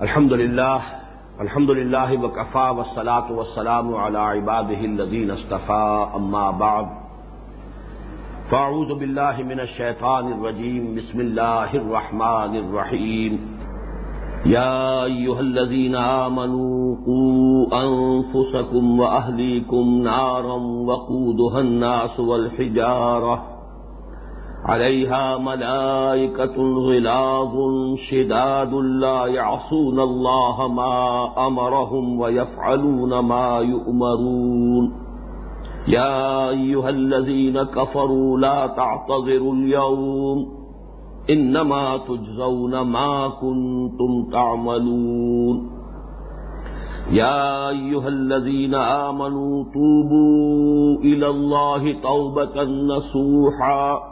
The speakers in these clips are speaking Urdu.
الحمد لله الحمد لله وكفى والصلاة والسلام على عباده الذين اصطفى أما بعد فأعوذ بالله من الشيطان الرجيم بسم الله الرحمن الرحيم يا أيها الذين آمنوا قوا أنفسكم وأهليكم نارا وقودها الناس والحجارة عليها ملائكة غلاظ شداد لا يعصون الله ما أمرهم ويفعلون ما يؤمرون. يا أيها الذين كفروا لا تعتذروا اليوم إنما تجزون ما كنتم تعملون. يا أيها الذين آمنوا توبوا إلى الله توبة نصوحا.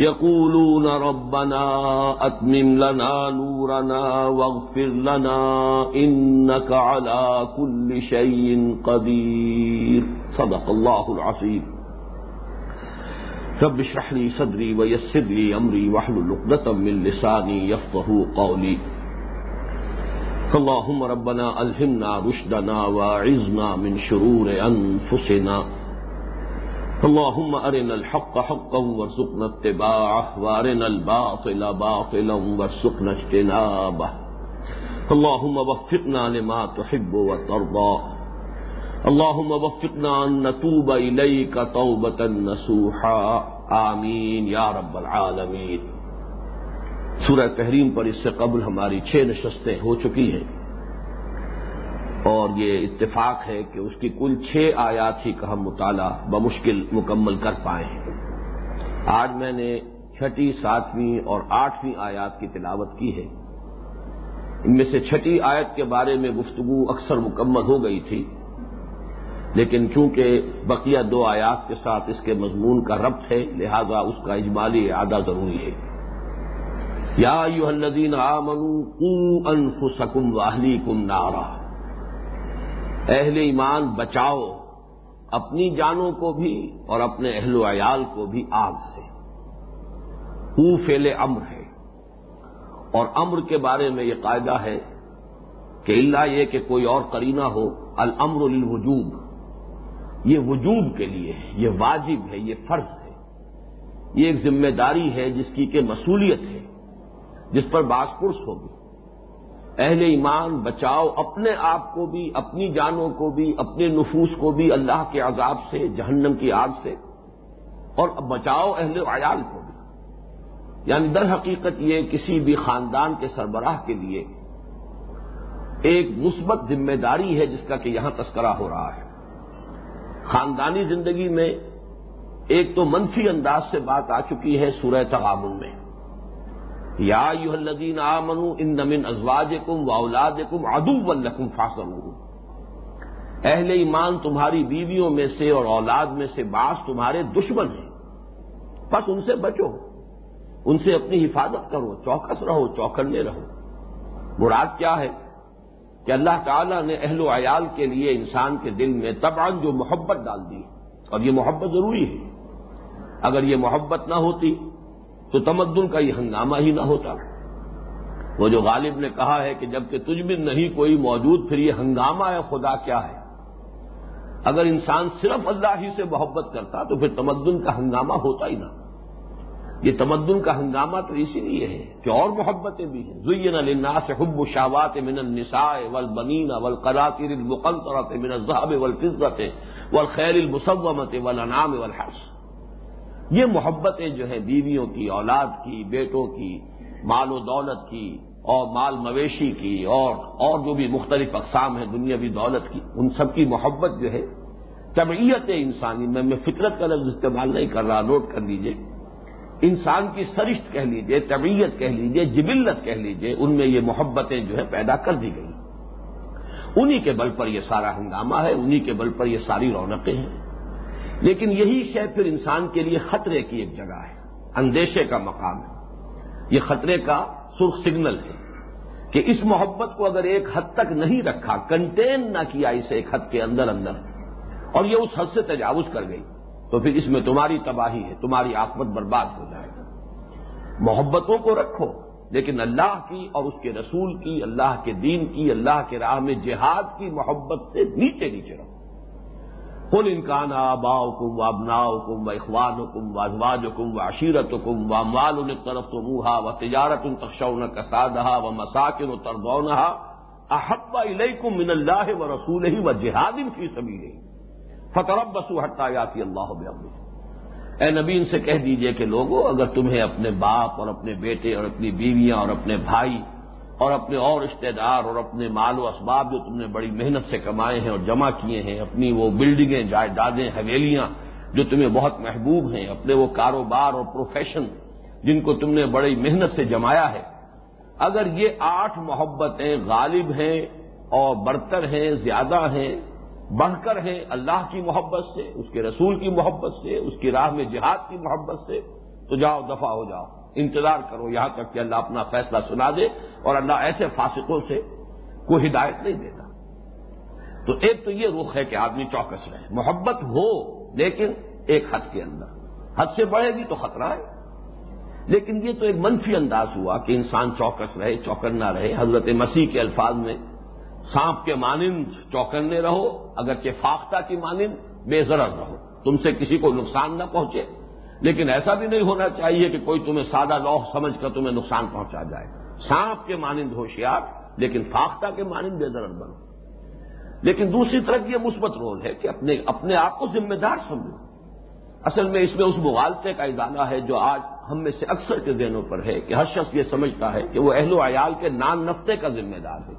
يقولون ربنا أتمم لنا نورنا واغفر لنا إنك على كل شيء قدير. صدق الله العظيم. رب اشرح لي صدري ويسر لي أمري واحلل عقدة من لساني يفقهوا قولي. اللهم ربنا ألهمنا رشدنا واعذنا من شرور أنفسنا. اللهم أرنا الحق حقا وارزقنا اتباعه وأرنا الباطل باطلا وارزقنا اجتنابه. اللهم وفقنا لما تحب وترضى. اللهم وفقنا أن نتوب إليك توبة نصوحا. آمین یا رب العالمین سورہ تحریم پر اس سے قبل ہماری چھ نشستیں ہو چکی ہیں۔ اور یہ اتفاق ہے کہ اس کی کل چھ آیات ہی کا ہم مطالعہ بمشکل مکمل کر پائے ہیں۔ آج میں نے چھٹی، ساتویں اور آٹھویں آیات کی تلاوت کی ہے۔ ان میں سے چھٹی آیت کے بارے میں گفتگو اکثر مکمل ہو گئی تھی، لیکن چونکہ بقیہ دو آیات کے ساتھ اس کے مضمون کا ربط ہے، لہذا اس کا اجمالی اعادہ ضروری ہے۔ یا یو الدین آمنو انفسکم واہلی کم نارا۔ اہل ایمان بچاؤ، اپنی جانوں کو بھی اور اپنے اہل و عیال کو بھی آگ سے۔ او فیل امر ہے۔ اور امر کے بارے میں یہ قاعدہ ہے کہ اللہ یہ کہ کوئی اور کرینہ ہو، الامر للوجوب۔ یہ وجوب کے لیے ہے، یہ واجب ہے، یہ فرض ہے۔ یہ ایک ذمہ داری ہے جس کی کہ مصولیت ہے، جس پر باس پرس ہوگی۔ اہل ایمان بچاؤ، اپنے آپ کو بھی، اپنی جانوں کو بھی، اپنے نفوس کو بھی اللہ کے عذاب سے، جہنم کی آگ سے، اور بچاؤ اہل عیال کو بھی۔ یعنی در حقیقت یہ کسی بھی خاندان کے سربراہ کے لیے ایک مثبت ذمہ داری ہے جس کا کہ یہاں تذکرہ ہو رہا ہے۔ خاندانی زندگی میں ایک تو منفی انداز سے بات آ چکی ہے سورہ تغابل میں۔ یا یو الدین آمن ان نمن ازواج کم و اولاد کم ادو ولکم فاصل اہل ایمان تمہاری بیویوں میں سے اور اولاد میں سے بعض تمہارے دشمن ہیں۔ بس ان سے بچو۔ ان سے اپنی حفاظت کرو، چوکس رہو چوکنے رہو۔ مراد کیا ہے؟ کہ اللہ تعالیٰ نے اہل و عیال کے لیے انسان کے دل میں تبان جو محبت ڈال دی اور یہ محبت ضروری ہے۔ اگر یہ محبت نہ ہوتی تو تمدن کا یہ ہنگامہ ہی نہ ہوتا۔ وہ جو غالب نے کہا ہے کہ جبکہ تجھ میں نہیں کوئی موجود، پھر یہ ہنگامہ ہے، خدا کیا ہے؟ اگر انسان صرف اللہ ہی سے محبت کرتا تو پھر تمدن کا ہنگامہ ہوتا ہی نہ۔ یہ تمدن کا ہنگامہ تو اسی لیے ہے کہ اور محبتیں بھی ہیں۔ زین النا سے حب شاوات من النساء والبنین والقراتر المقنطرت من الذهب والفضة والخيل المسومة والانعام والحرث۔ یہ محبتیں جو ہیں بیویوں کی، اولاد کی، بیٹوں کی، مال و دولت کی اور مال مویشی کی اور اور جو بھی مختلف اقسام ہیں دنیاوی دولت کی، ان سب کی محبت جو ہے، طبعیت انسانی میں میں فطرت کا لفظ استعمال نہیں کر رہا، نوٹ کر لیجیے۔ انسان کی سرشت کہہ لیجیے، طبعیت کہہ لیجیے، جبلت کہہ لیجیے، ان میں یہ محبتیں جو ہے پیدا کر دی گئی۔ انہی کے بل پر یہ سارا ہنگامہ ہے، انہی کے بل پر یہ ساری رونقیں ہیں۔ لیکن یہی شے پھر انسان کے لیے خطرے کی ایک جگہ ہے، اندیشے کا مقام ہے۔ یہ خطرے کا سرخ سگنل ہے کہ اس محبت کو اگر ایک حد تک نہیں رکھا، کنٹین نہ کیا اسے ایک حد کے اندر اندر۔ اور یہ اس حد سے تجاوز کر گئی، تو پھر اس میں تمہاری تباہی ہے، تمہاری آفت برباد ہو جائے گا محبتوں کو رکھو، لیکن اللہ کی اور اس کے رسول کی، اللہ کے دین کی، اللہ کے راہ میں جہاد کی محبت سے نیچے نیچے رہو۔ کل انکان آبا حکم و ابنا حکم و اخوان حکم و ازواج حکم و عشیرت حکم و اموال ان طرف تو منہا و تجارت ان تخشون کسادہ و مساکن و تردونہا احب الیکم من اللہ و رسول ہی و جہاد فی سبھی گئی فترب بسو ہٹا یاتی اللہ اے نبی، ان سے کہہ دیجیے کہ لوگوں اگر تمہیں اپنے باپ اور اپنے بیٹے اور اپنی بیویاں اور اپنے بھائی اور اپنے اور رشتے دار اور اپنے مال و اسباب جو تم نے بڑی محنت سے کمائے ہیں اور جمع کیے ہیں، اپنی وہ بلڈنگیں، جائیدادیں، حویلیاں جو تمہیں بہت محبوب ہیں، اپنے وہ کاروبار اور پروفیشن جن کو تم نے بڑی محنت سے جمایا ہے۔ اگر یہ آٹھ محبتیں غالب ہیں اور برتر ہیں، زیادہ ہیں، بڑھ کر ہیں اللہ کی محبت سے، اس کے رسول کی محبت سے، اس کی راہ میں جہاد کی محبت سے، تو جاؤ دفاع ہو جاؤ۔ انتظار کرو یہاں تک کہ اللہ اپنا فیصلہ سنا دے اور اللہ ایسے فاسقوں سے کوئی ہدایت نہیں دیتا۔ تو ایک تو یہ رخ ہے کہ آدمی چوکس رہے۔ محبت ہو لیکن ایک حد کے اندر۔ حد سے بڑھے گی تو خطرہ ہے۔ لیکن یہ تو ایک منفی انداز ہوا کہ انسان چوکس رہے، چوکنا رہے۔ حضرت مسیح کے الفاظ میں سانپ کے مانند چوکنے رہو، اگرچہ فاختہ کی مانند بے ضرر رہو۔ تم سے کسی کو نقصان نہ پہنچے۔ لیکن ایسا بھی نہیں ہونا چاہیے کہ کوئی تمہیں سادہ لوہ سمجھ کر تمہیں نقصان پہنچا جائے۔ سانپ کے مانند ہوشیار، لیکن فاختہ کے مانند بے درد بنو۔ لیکن دوسری طرف یہ مثبت رول ہے کہ اپنے اپنے آپ کو ذمہ دار سمجھو۔ اصل میں اس میں اس مغالطے کا ادارہ ہے جو آج ہم میں سے اکثر کے دینوں پر ہے کہ ہر شخص یہ سمجھتا ہے کہ وہ اہل و عیال کے نان نفتے کا ذمہ دار ہے۔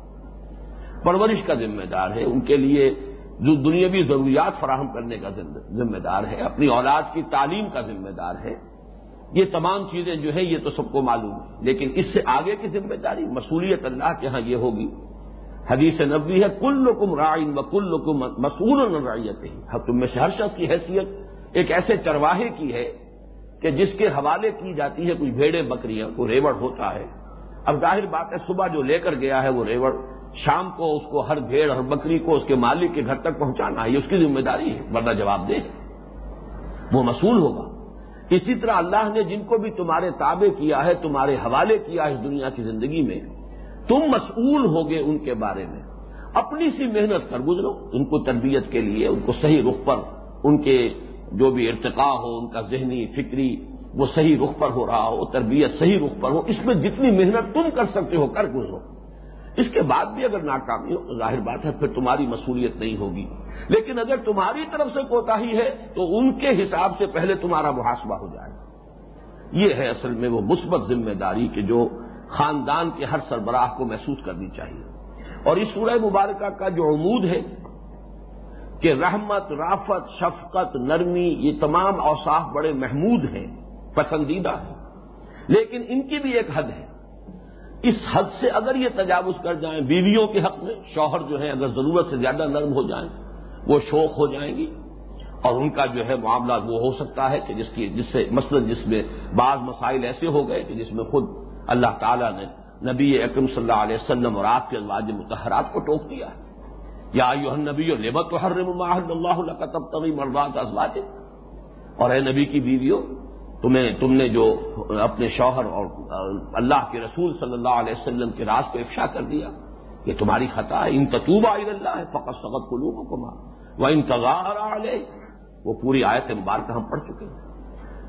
پرورش کا ذمہ دار ہے۔ ان کے لیے جو دنیاوی ضروریات فراہم کرنے کا ذمہ دار ہے، اپنی اولاد کی تعلیم کا ذمہ دار ہے۔ یہ تمام چیزیں جو ہیں، یہ تو سب کو معلوم ہے۔ لیکن اس سے آگے کی ذمہ داری مصولیت اللہ کے ہاں یہ ہوگی۔ حدیث نبی ہے کل لکم رائن و کل لکم مسول رائیت تم میں سے ہر شخص کی حیثیت ایک ایسے چرواہے کی ہے کہ جس کے حوالے کی جاتی ہے کچھ بھیڑے بکریاں، کوئی ریوڑ ہوتا ہے۔ اب ظاہر بات ہے، صبح جو لے کر گیا ہے وہ ریوڑ، شام کو اس کو ہر بھیڑ، ہر بکری کو اس کے مالک کے گھر تک پہنچانا، یہ اس کی ذمہ داری ہے، ورنہ جواب دے۔ وہ مصول ہوگا۔ اسی طرح اللہ نے جن کو بھی تمہارے تابع کیا ہے، تمہارے حوالے کیا ہے اس دنیا کی زندگی میں، تم مسئول ہوگے ان کے بارے میں۔ اپنی سی محنت کر گزرو۔ ان کو تربیت کے لیے، ان کو صحیح رخ پر، ان کے جو بھی ارتقاء ہو، ان کا ذہنی، فکری وہ صحیح رخ پر ہو رہا ہو، تربیت صحیح رخ پر ہو، اس میں جتنی محنت تم کر سکتے ہو، کر گزرو۔ اس کے بعد بھی اگر ناکامی ہو، تو ظاہر بات ہے، پھر تمہاری مصولیت نہیں ہوگی۔ لیکن اگر تمہاری طرف سے کوتا ہی ہے، تو ان کے حساب سے پہلے تمہارا محاسبہ ہو جائے۔ گا یہ ہے اصل میں وہ مثبت ذمہ داری کہ جو خاندان کے ہر سربراہ کو محسوس کرنی چاہیے۔ اور اس سورہ مبارکہ کا جو عمود ہے کہ رحمت، رافت، شفقت، نرمی، یہ تمام اوصاف بڑے محمود ہیں۔ پسندیدہ ہیں لیکن ان کی بھی ایک حد ہے۔ اس حد سے اگر یہ تجاوز کر جائیں بیویوں کے حق میں، شوہر جو ہے اگر ضرورت سے زیادہ نرم ہو جائیں، وہ شوق ہو جائیں گی۔ اور ان کا جو ہے معاملہ وہ ہو سکتا ہے کہ جس کی جس سے مثلا جس میں بعض مسائل ایسے ہو گئے کہ جس میں خود اللہ تعالیٰ نے نبی اکرم صلی اللہ علیہ وسلم اور آپ کے ازواج متحرات کو ٹوک دیا یا یو نبی اور لبت و حرم اللہ کا تب تبھی مربات ازواج اور اے نبی کی بیویوں تمہیں تم نے جو اپنے شوہر اور اللہ کے رسول صلی اللہ علیہ وسلم کے راز کو افشا کر دیا یہ تمہاری خطا ہے۔ ان تطوبہ اللہ ہے فقط سبق کلو کو کما وہ انتظار وہ پوری آیت مبارکہ ہم پڑھ چکے ہیں۔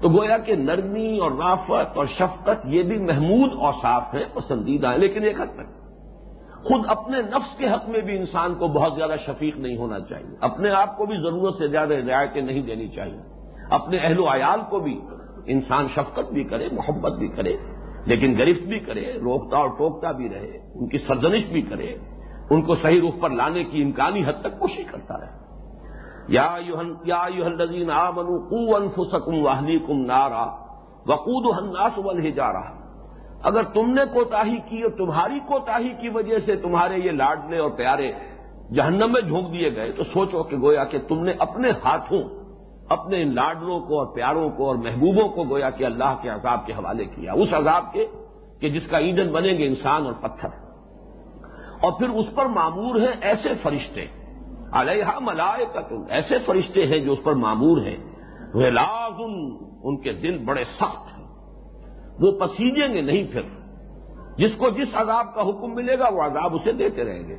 تو گویا کہ نرمی اور رافت اور شفقت یہ بھی محمود اور صاف ہے، پسندیدہ ہے، لیکن ایک حد تک۔ خود اپنے نفس کے حق میں بھی انسان کو بہت زیادہ شفیق نہیں ہونا چاہیے۔ اپنے آپ کو بھی ضرورت سے زیادہ رعایتیں نہیں دینی چاہیے۔ اپنے اہل و عیال کو بھی انسان شفقت بھی کرے، محبت بھی کرے، لیکن گرفت بھی کرے، روکتا اور ٹوکتا بھی رہے، ان کی سرزنش بھی کرے، ان کو صحیح رخ پر لانے کی امکانی حد تک کوشش کرتا رہے۔ یا الذین آمنوا قو انفسکم واہلیکم نارا وقود الناس والحجارہ۔ اگر تم نے کوتاہی کی اور تمہاری کوتاہی کی وجہ سے تمہارے یہ لاڈلے اور پیارے جہنم میں جھونک دیے گئے، تو سوچو کہ گویا کہ تم نے اپنے ہاتھوں اپنے ان لاڈلوں کو اور پیاروں کو اور محبوبوں کو گویا کہ اللہ کے عذاب کے حوالے کیا، اس عذاب کے کہ جس کا ایندھن بنیں گے انسان اور پتھر۔ اور پھر اس پر معمور ہیں ایسے فرشتے۔ علیہ ملائے ایسے فرشتے ہیں جو اس پر معمور ہیں۔ لازم ان کے دل بڑے سخت ہیں۔ وہ پسیجیں گے نہیں پھر۔ جس کو جس عذاب کا حکم ملے گا، وہ عذاب اسے دیتے رہیں گے۔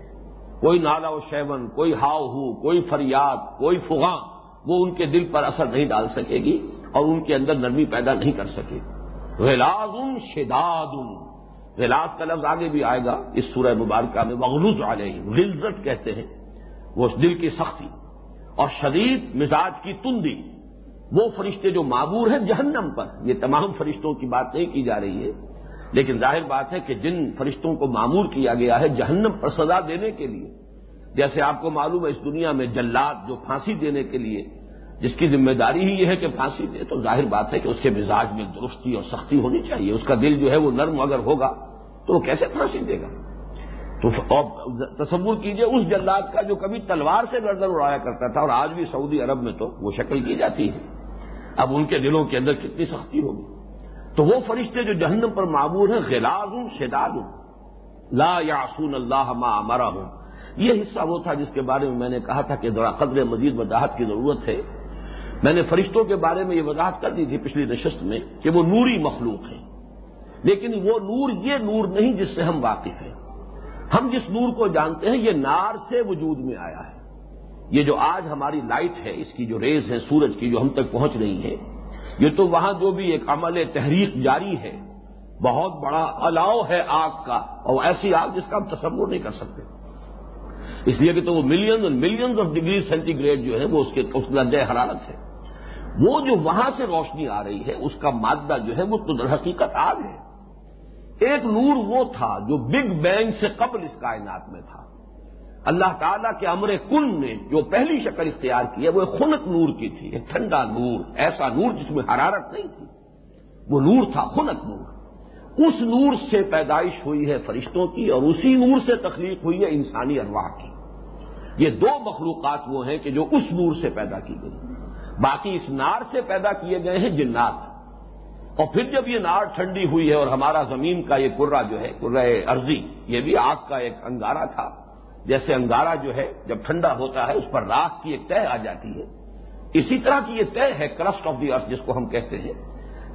کوئی نالا و شیون، کوئی ہاؤ ہو کوئی فریاد، کوئی فغاں۔ وہ ان کے دل پر اثر نہیں ڈال سکے گی اور ان کے اندر نرمی پیدا نہیں کر سکے۔ غلاز شداد غلاز کا لفظ آگے بھی آئے گا اس سورہ مبارکہ میں مغلوز علیہ غلزت کہتے ہیں۔ وہ دل کی سختی اور شدید مزاج کی تندی۔ وہ فرشتے جو معبور ہیں جہنم پر۔ یہ تمام فرشتوں کی بات نہیں کی جا رہی ہے۔ لیکن ظاہر بات ہے کہ جن فرشتوں کو معمور کیا گیا ہے جہنم پر سزا دینے کے لیے جیسے آپ کو معلوم ہے اس دنیا میں جلات جو پھانسی دینے کے لیے جس کی ذمہ داری ہی یہ ہے کہ پھانسی دے، تو ظاہر بات ہے کہ اس کے مزاج میں درستی اور سختی ہونی چاہیے۔ اس کا دل جو ہے وہ نرم اگر ہوگا تو وہ کیسے پھانسی دے گا؟ تو تصور کیجیے اس جلات کا جو کبھی تلوار سے گردن اڑایا کرتا تھا اور آج بھی سعودی عرب میں تو وہ شکل کی جاتی ہے۔ اب ان کے دلوں کے اندر کتنی سختی ہوگی۔ تو وہ فرشتے جو جہنم پر معمور ہیں غلاز ہوں شداد ہوں لا یاسون اللہ ما امرا ہوں یہ حصہ وہ تھا جس کے بارے میں میں نے کہا تھا کہ ذرا قدر مزید وضاحت کی ضرورت ہے۔ میں نے فرشتوں کے بارے میں یہ وضاحت کر دی تھی پچھلی نشست میں کہ وہ نوری مخلوق ہیں۔ لیکن وہ نور یہ نور نہیں جس سے ہم واقف ہیں۔ ہم جس نور کو جانتے ہیں، یہ نار سے وجود میں آیا ہے۔ یہ جو آج ہماری لائٹ ہے، اس کی جو ریز ہے، سورج کی جو ہم تک پہنچ رہی ہے، یہ تو وہاں جو بھی ایک عمل تحریک جاری ہے، بہت بڑا الاؤ ہے آگ کا، اور ایسی آگ جس کا ہم تصور نہیں کر سکتے۔ اس لیے کہ تو وہ ملینز اور millions of degree centigrade جو ہے وہ اس کے اس درجۂ حرارت ہے۔ وہ جو وہاں سے روشنی آ رہی ہے، اس کا مادہ جو ہے وہ تو در حقیقت آگ ہے۔ ایک نور وہ تھا جو بگ بینگ سے قبل اس کائنات میں تھا۔ اللہ تعالیٰ کے امر کن نے جو پہلی شکل اختیار کی ہے، وہ ایک خنک نور کی تھی، ایک ٹھنڈا نور، ایسا نور جس میں حرارت نہیں تھی۔ وہ نور تھا، خنک نور۔ اس نور سے پیدائش ہوئی ہے فرشتوں کی اور اسی نور سے تخلیق ہوئی ہے انسانی ارواح کی۔ یہ دو مخلوقات وہ ہیں کہ جو اس نور سے پیدا کی گئی باقی اس نار سے پیدا کیے گئے ہیں جنات۔ اور پھر جب یہ نار ٹھنڈی ہوئی ہے اور ہمارا زمین کا یہ کرا جو ہے، کرہ ارضی، یہ بھی آگ کا ایک انگارہ تھا۔ جیسے انگارہ جو ہے، جب ٹھنڈا ہوتا ہے، اس پر راکھ کی ایک طے آ جاتی ہے۔ اسی طرح کی یہ طے ہے کرسٹ آف دی ارتھ، جس کو ہم کہتے ہیں۔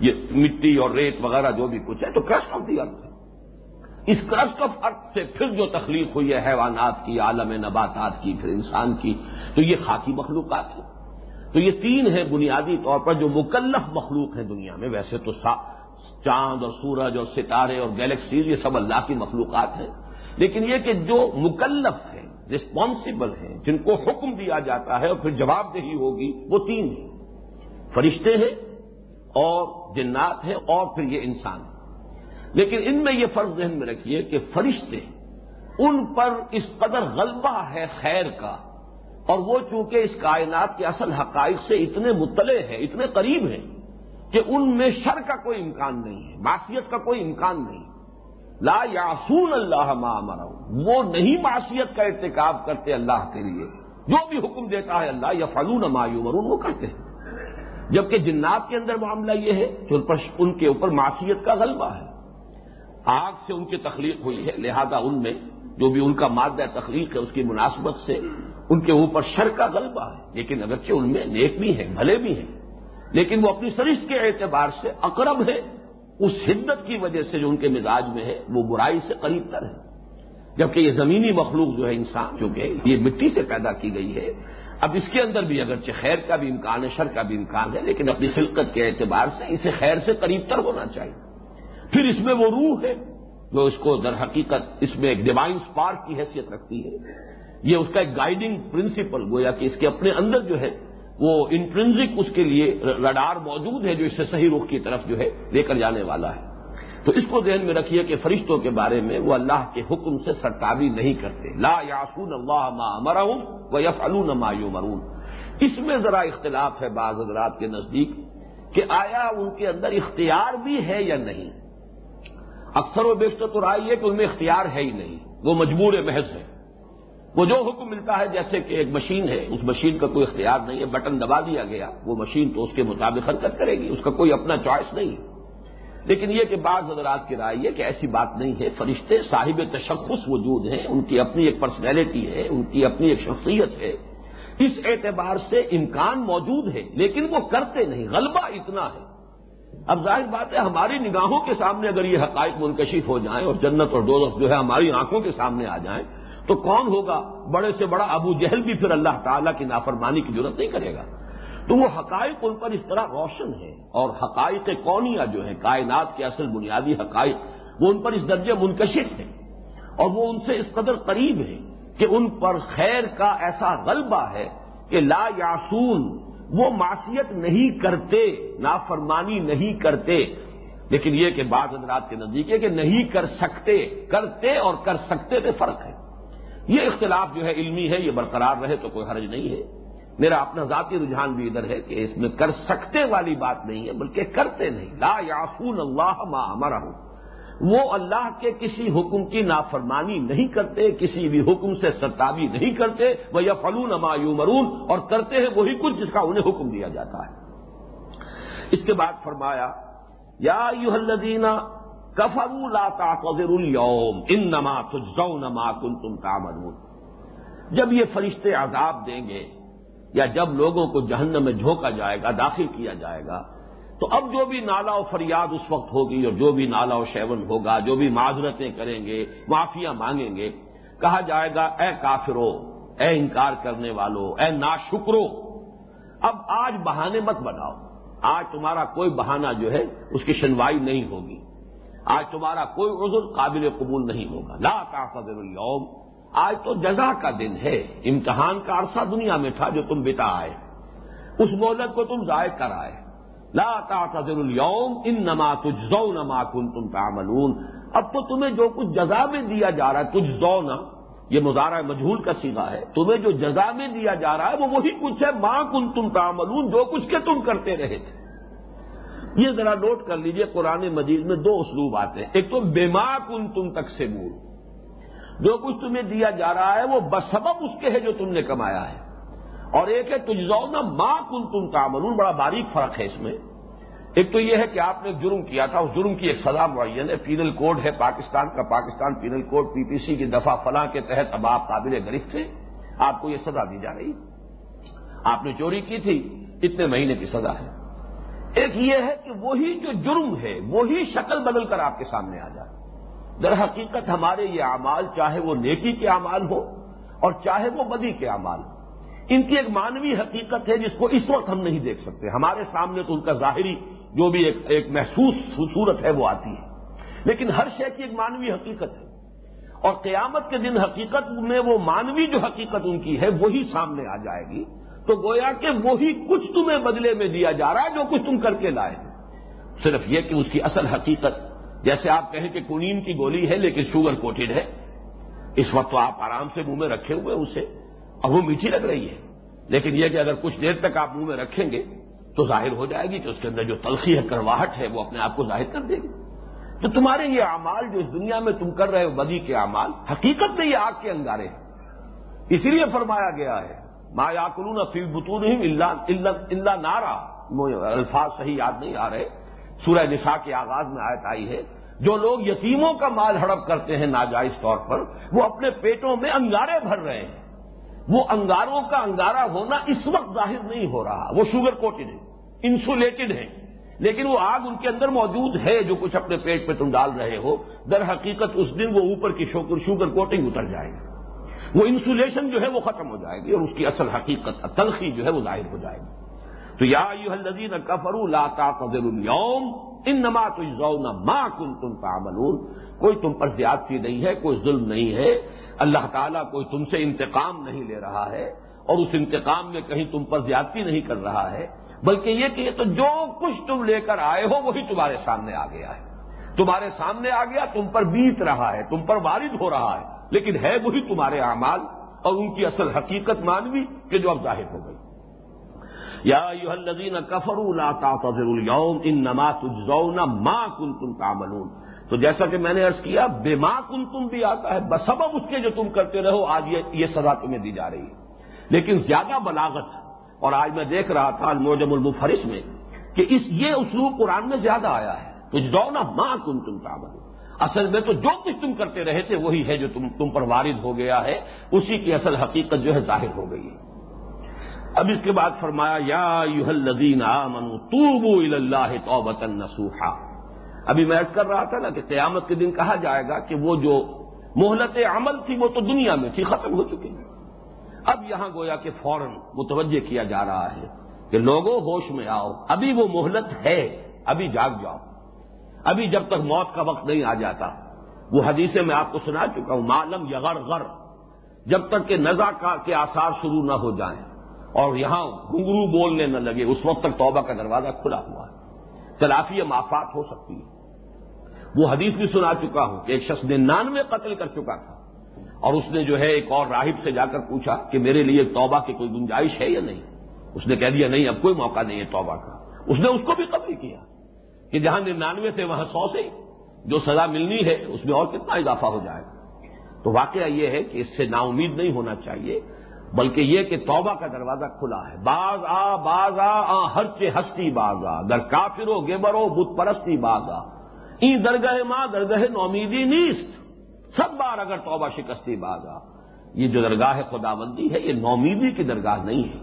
یہ مٹی اور ریت وغیرہ جو بھی کچھ ہے، تو کرسٹ آف دی ارتھ۔ ہے اس کرسٹ آف ارتھ سے پھر جو تخلیق ہوئی ہے، حیوانات کی، عالم نباتات کی، پھر انسان کی، تو یہ خاکی مخلوقات ہیں۔ تو یہ تین ہیں بنیادی طور پر جو مکلف مخلوق ہیں دنیا میں۔ ویسے تو چاند اور سورج اور ستارے اور گیلیکسیز یہ سب اللہ کی مخلوقات ہیں۔ لیکن یہ کہ جو مکلف ہیں رسپانسبل ہیں، جن کو حکم دیا جاتا ہے اور پھر جواب دہی ہوگی، وہ تین ہیں۔ فرشتے ہیں اور جنات ہیں اور پھر یہ انسان ہیں۔ لیکن ان میں یہ فرض ذہن میں رکھیے کہ فرشتے ان پر اس قدر غلبہ ہے خیر کا اور وہ چونکہ اس کائنات کے اصل حقائق سے اتنے مطلع ہیں، اتنے قریب ہیں کہ ان میں شر کا کوئی امکان نہیں ہے، معصیت کا کوئی امکان نہیں۔ لا یاسون اللہ مامر وہ نہیں معاشیت کا ارتکاب کرتے اللہ کے لیے۔ جو بھی حکم دیتا ہے اللہ یا فلون مایو مرون وہ کرتے ہیں۔ جبکہ جنات کے اندر معاملہ یہ ہے کہ ان کے اوپر معاشیت کا غلبہ ہے۔ آگ سے ان کی تخلیق ہوئی ہے، لہذا ان میں جو بھی ان کا مادہ تخلیق ہے، اس کی مناسبت سے ان کے اوپر شر کا غلبہ ہے۔ لیکن اگرچہ ان میں نیک بھی ہیں، بھلے بھی ہیں، لیکن وہ اپنی سرشت کے اعتبار سے اقرب ہے اس حدت کی وجہ سے جو ان کے مزاج میں ہے، وہ برائی سے قریب تر ہے۔ جبکہ یہ زمینی مخلوق جو ہے انسان جو کہ یہ مٹی سے پیدا کی گئی ہے، اب اس کے اندر بھی اگرچہ خیر کا بھی امکان ہے، شر کا بھی امکان ہے، لیکن اپنی خلقت کے اعتبار سے اسے خیر سے قریب تر ہونا چاہیے۔ پھر اس میں وہ روح ہے جو اس کو در حقیقت اس میں ایک ڈیوائن اسپارک کی حیثیت رکھتی ہے۔ یہ اس کا ایک گائیڈنگ پرنسپل گویا کہ اس کے اپنے اندر جو ہے، وہ انٹرنزک اس کے لیے رڈار موجود ہے جو اس سے صحیح رخ کی طرف جو ہے لے کر جانے والا ہے۔ تو اس کو ذہن میں رکھیے کہ فرشتوں کے بارے میں وہ اللہ کے حکم سے سرتابی نہیں کرتے۔ لا یاسون اللہ ما مرون و یف ما یو اس میں ذرا اختلاف ہے بعض حضرات کے نزدیک کہ آیا ان کے اندر اختیار بھی ہے یا نہیں۔ اکثر و بیشتر تو رائے یہ کہ ان میں اختیار ہے ہی نہیں۔ وہ مجبور محض ہے وہ جو حکم ملتا ہے، جیسے کہ ایک مشین ہے، اس مشین کا کوئی اختیار نہیں ہے، بٹن دبا دیا گیا۔ وہ مشین تو اس کے مطابق حرکت کرے گی، اس کا کوئی اپنا چوائس نہیں۔ لیکن یہ کہ بعض حضرات کی رائے یہ کہ ایسی بات نہیں ہے۔ فرشتے صاحب تشخص وجود ہیں، ان کی اپنی ایک پرسنالٹی ہے، ان کی اپنی ایک شخصیت ہے۔ اس اعتبار سے امکان موجود ہے، لیکن وہ کرتے نہیں۔ غلبہ اتنا ہے۔ اب ظاہر بات ہے، ہماری نگاہوں کے سامنے اگر یہ حقائق منکشف ہو جائیں اور جنت اور دوزخ جو ہے ہماری آنکھوں کے سامنے آ جائیں، تو کون ہوگا؟ بڑے سے بڑا ابو جہل بھی پھر اللہ تعالیٰ کی نافرمانی کی ضرورت نہیں کرے گا۔ تو وہ حقائق ان پر اس طرح روشن ہے اور حقائق کونیا جو ہے کائنات کے اصل بنیادی حقائق، وہ ان پر اس درجے منکشف ہیں اور وہ ان سے اس قدر قریب ہے کہ ان پر خیر کا ایسا غلبہ ہے کہ لا یاسون وہ معصیت نہیں کرتے، نافرمانی نہیں کرتے، لیکن یہ کہ بعض حضرات کے نزدیک ہے کہ نہیں کر سکتے، کرتے اور کر سکتے میں فرق ہے۔ یہ اختلاف جو ہے علمی ہے، یہ برقرار رہے تو کوئی حرج نہیں ہے۔ میرا اپنا ذاتی رجحان بھی ادھر ہے کہ اس میں کر سکتے والی بات نہیں ہے، بلکہ کرتے نہیں۔ لا یاسون اللہ ما ہمارا ہوں وہ اللہ کے کسی حکم کی نافرمانی نہیں کرتے، کسی بھی حکم سے ستابی نہیں کرتے وہ یا فلون یو مرون اور کرتے ہیں وہی کچھ جس کا انہیں حکم دیا جاتا ہے۔ اس کے بعد فرمایا، یا یو الدینہ کفرو لا تاقر الوم ان نما تجزو نما کن تم کامرون جب یہ فرشتے عذاب دیں گے، یا جب لوگوں کو جہنم میں جھونکا جائے گا، داخل کیا جائے گا تو اب جو بھی نالا و فریاد اس وقت ہوگی اور جو بھی نالا و شیون ہوگا، جو بھی معذرتیں کریں گے، معافیاں مانگیں گے، کہا جائے گا، اے کافرو، اے انکار کرنے والو، اے نا شکرو اب آج بہانے مت بناؤ۔ آج تمہارا کوئی بہانہ جو ہے، اس کی سنوائی نہیں ہوگی۔ آج تمہارا کوئی عذر قابل قبول نہیں ہوگا۔ لا تاثر اليوم۔ آج تو جزا کا دن ہے، امتحان کا عرصہ دنیا میں تھا جو تم بتا آئے۔ اس مہلت کو تم ضائع کر آئے۔ لا تعتذر اليوم ان نما تجزو نما تم تعملون۔ اب تو تمہیں جو کچھ جزا میں دیا جا رہا ہے تجزو نہ یہ مظاہرہ مجہول کا سیدھا ہے۔ تمہیں جو جزا میں دیا جا رہا ہے، وہ وہی کچھ ہے ماں کن تم تعملون، جو کچھ کے تم کرتے رہے۔ تھے یہ ذرا نوٹ کر لیجیے، قرآن مجید میں دو اسلوب آتے ہیں۔ ایک تو بے ماں کن تم تک سے جو کچھ تمہیں دیا جا رہا ہے، وہ بسبب اس کے ہے جو تم نے کمایا ہے۔ اور ایک ہے تجزو نہ ماں کن تم تعملون، بڑا باریک فرق ہے اس میں۔ ایک تو یہ ہے کہ آپ نے جرم کیا تھا، اس جرم کی ایک سزا معین ہے۔ پینل کوڈ ہے پاکستان کا، Pakistan penal code P P C کی دفعہ فلاں کے تحت اب آپ قابل گرفت تھے۔ آپ کو یہ سزا دی جا رہی۔ آپ نے چوری کی تھی، اتنے مہینے کی سزا ہے۔ ایک یہ ہے کہ وہی جو جرم ہے، وہی شکل بدل کر آپ کے سامنے آ جائے۔ در حقیقت ہمارے یہ اعمال، چاہے وہ نیکی کے اعمال ہو اور چاہے وہ بدی کے اعمال ہو ان کی ایک مانوی حقیقت ہے جس کو اس وقت ہم نہیں دیکھ سکتے۔ ہمارے سامنے تو ان کا ظاہری جو بھی ایک ایک محسوس صورت ہے وہ آتی ہے۔ لیکن ہر شے کی ایک مانوی حقیقت ہے۔ اور قیامت کے دن حقیقت میں وہ مانوی جو حقیقت ان کی ہے وہی سامنے آ جائے گی۔ تو گویا کہ وہی کچھ تمہیں بدلے میں دیا جا رہا ہے جو کچھ تم کر کے لائے صرف یہ کہ اس کی اصل حقیقت، جیسے آپ کہیں کہ کنین کی گولی ہے لیکن شوگر کوٹڈ ہے، اس وقت تو آپ آرام سے منہ میں رکھے ہوئے اسے۔ اور وہ میٹھی لگ رہی ہے۔ لیکن یہ کہ اگر کچھ دیر تک آپ منہ میں رکھیں گے تو ظاہر ہو جائے گی کہ اس کے اندر جو تلخی ہے کرواہٹ ہے، وہ اپنے آپ کو ظاہر کر دے گی۔ تو تمہارے یہ اعمال جو اس دنیا میں تم کر رہے ہو، بدی کے اعمال، حقیقت میں یہ آگ کے انگارے ہیں۔ اسی لیے فرمایا گیا ہے، ما یا کلون فی بتون اللہ نارا۔ الفاظ صحیح یاد نہیں آ رہے۔ سورہ نساء کے آغاز میں آیت آئی ہے۔ جو لوگ یتیموں کا مال ہڑپ کرتے ہیں ناجائز طور پر، وہ اپنے پیٹوں میں انگارے بھر رہے ہیں۔ وہ انگاروں کا انگارہ ہونا اس وقت ظاہر نہیں ہو رہا۔ وہ شوگر کوٹڈ ہے انسولیٹڈ ہے لیکن وہ آگ ان کے اندر موجود ہے جو کچھ اپنے پیٹ پہ تم ڈال رہے ہو۔ در حقیقت اس دن وہ اوپر کی شوگر کوٹنگ اتر جائے گی۔ وہ انسولیشن جو ہے وہ ختم ہو جائے گی اور اس کی اصل حقیقت، تلخی جو ہے وہ ظاہر ہو جائے گی۔ تو یا الدین کفرو لاتا قدر الوم ان نما تو ماں کن تم تعملون۔ کوئی تم پر زیادتی نہیں ہے، کوئی ظلم نہیں ہے۔ اللہ تعالیٰ کوئی تم سے انتقام نہیں لے رہا ہے اور اس انتقام میں کہیں تم پر زیادتی نہیں کر رہا ہے، بلکہ یہ کہ یہ تو جو کچھ تم لے کر آئے ہو، وہی تمہارے سامنے آ گیا ہے۔ تمہارے سامنے آ گیا، تم پر بیت رہا ہے، تم پر وارد ہو رہا ہے، لیکن ہے وہی تمہارے اعمال اور ان کی اصل حقیقت مانوی کہ جو اب ظاہر ہو گئی۔ یا الذین کفروا لا تعتذروا اليوم انما تجزون ما کنتم تعملون۔ تو جیسا کہ میں نے ارض کیا بے ماں کن تم بھی آتا ہے بسبب اس کے جو تم کرتے رہو، آج یہ سزا تمہیں دی جا رہی ہے۔ لیکن زیادہ بلاغت، اور آج میں دیکھ رہا تھا الموجم المفرش میں، کہ اس، یہ اسلوب قرآن میں زیادہ آیا ہے۔ تو جو نا ماں کن تم کا اصل میں تو جو کچھ تم کرتے رہے تھے، وہی ہے جو تم تم پر وارد ہو گیا ہے۔ اسی کی اصل حقیقت جو ہے ظاہر ہو گئی ہے۔ اب اس کے بعد فرمایا، یا یوحل توبو اللہ توبتن نسوحا ابھی میں کر رہا تھا نا کہ قیامت کے دن کہا جائے گا کہ وہ جو مہلت عمل تھی وہ تو دنیا میں تھی، ختم ہو چکی۔ اب یہاں گویا کہ فوراً متوجہ کیا جا رہا ہے کہ لوگوں، ہوش میں آؤ۔ ابھی وہ مہلت ہے، ابھی جاگ جاؤ۔ ابھی جب تک موت کا وقت نہیں آ جاتا۔ وہ حدیثیں میں آپ کو سنا چکا ہوں معلوم یغر غر۔ جب تک کہ نزا کا کے آثار شروع نہ ہو جائیں اور یہاں گھنگرو بولنے نہ لگے، اس وقت تک توبہ کا دروازہ کھلا ہوا ہے۔ تلافی معافات ہو سکتی ہے۔ وہ حدیث بھی سنا چکا ہوں کہ ایک شخص ننانوے قتل کر چکا تھا اور اس نے جو ہے ایک اور راہب سے جا کر پوچھا کہ میرے لیے توبہ کی کوئی گنجائش ہے یا نہیں؟ اس نے کہہ دیا، نہیں، اب کوئی موقع نہیں ہے توبہ کا۔ اس نے اس کو بھی قتل کیا کہ جہاں ننانوے سے وہاں سو سے جو سزا ملنی ہے اس میں اور کتنا اضافہ ہو جائے گا۔ تو واقعہ یہ ہے کہ اس سے نا امید نہیں ہونا چاہیے بلکہ یہ کہ توبہ کا دروازہ کھلا ہے۔ باز آ باز آ ہر چے ہستی باز آ در کافرو گیبرو بت پرستی باز آ این درگاہ ماں، درگاہ نومیدی نیست۔ سب بار اگر توبہ شکستی باز آ یہ جو درگاہ خدا بندی ہے، یہ نومیدی کی درگاہ نہیں ہے۔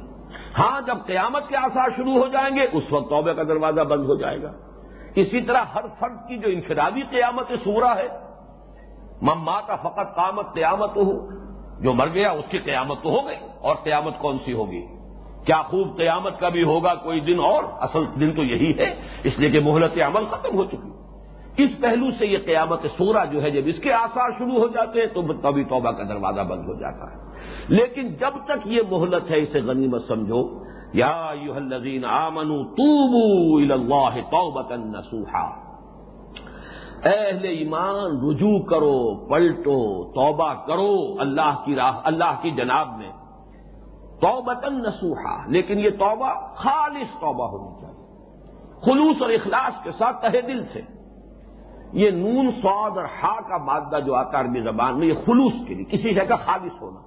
ہاں جب قیامت کے آثار شروع ہو جائیں گے، اس وقت توبہ کا دروازہ بند ہو جائے گا۔ اسی طرح ہر فرد کی جو انفرادی قیامت سورا ہے مما کا فقط قامت قیامت ہو جو مر گیا اس کی قیامت تو ہو گئی اور قیامت کون سی ہوگی؟ کیا خوب قیامت کا بھی ہوگا کوئی دن اور؟ اصل دن تو یہی ہے، اس لیے کہ مہلت عمل ختم ہو چکی۔ اس پہلو سے یہ قیامت سورا جو ہے، جب اس کے آثار شروع ہو جاتے ہیں تو تبھی توبہ کا دروازہ بند ہو جاتا ہے۔ لیکن جب تک یہ مہلت ہے، اسے غنیمت سمجھو۔ یا الذین آمنوا توبوا الى اللہ توبتا نسوحا اہل ایمان رجوع کرو، پلٹو، توبہ کرو اللہ کی راہ، اللہ کی جناب میں۔ توبتن نسوحا لیکن یہ توبہ خالص توبہ ہونی چاہیے۔ خلوص اور اخلاص کے ساتھ تہ دل سے۔ یہ نون، سواد اور ہا کا مادہ جو آتا عربی زبان میں، یہ خلوص کے لیے، کسی شہر کا خالص ہونا۔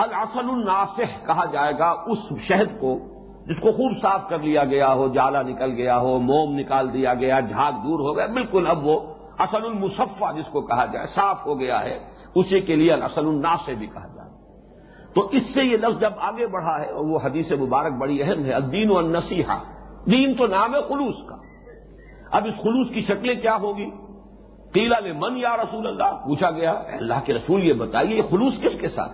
الاصل الناسح کہا جائے گا اس شہد کو جس کو خوب صاف کر لیا گیا ہو، جالا نکل گیا ہو، موم نکال دیا گیا، جھاگ دور ہو گیا، بالکل اب وہ اصل المصفہ جس کو کہا جائے، صاف ہو گیا ہے، اسی کے لیے اصل الناس سے بھی کہا جائے۔ تو اس سے یہ لفظ جب آگے بڑھا ہے اور وہ حدیث مبارک بڑی اہم ہے، الدین و نسیحا دین تو نام ہے خلوص کا۔ اب اس خلوص کی شکلیں کیا ہوگی؟ قیلا میں من یا رسول اللہ؟ پوچھا گیا اللہ کے رسول یہ بتائیے، یہ خلوص کس کے ساتھ؟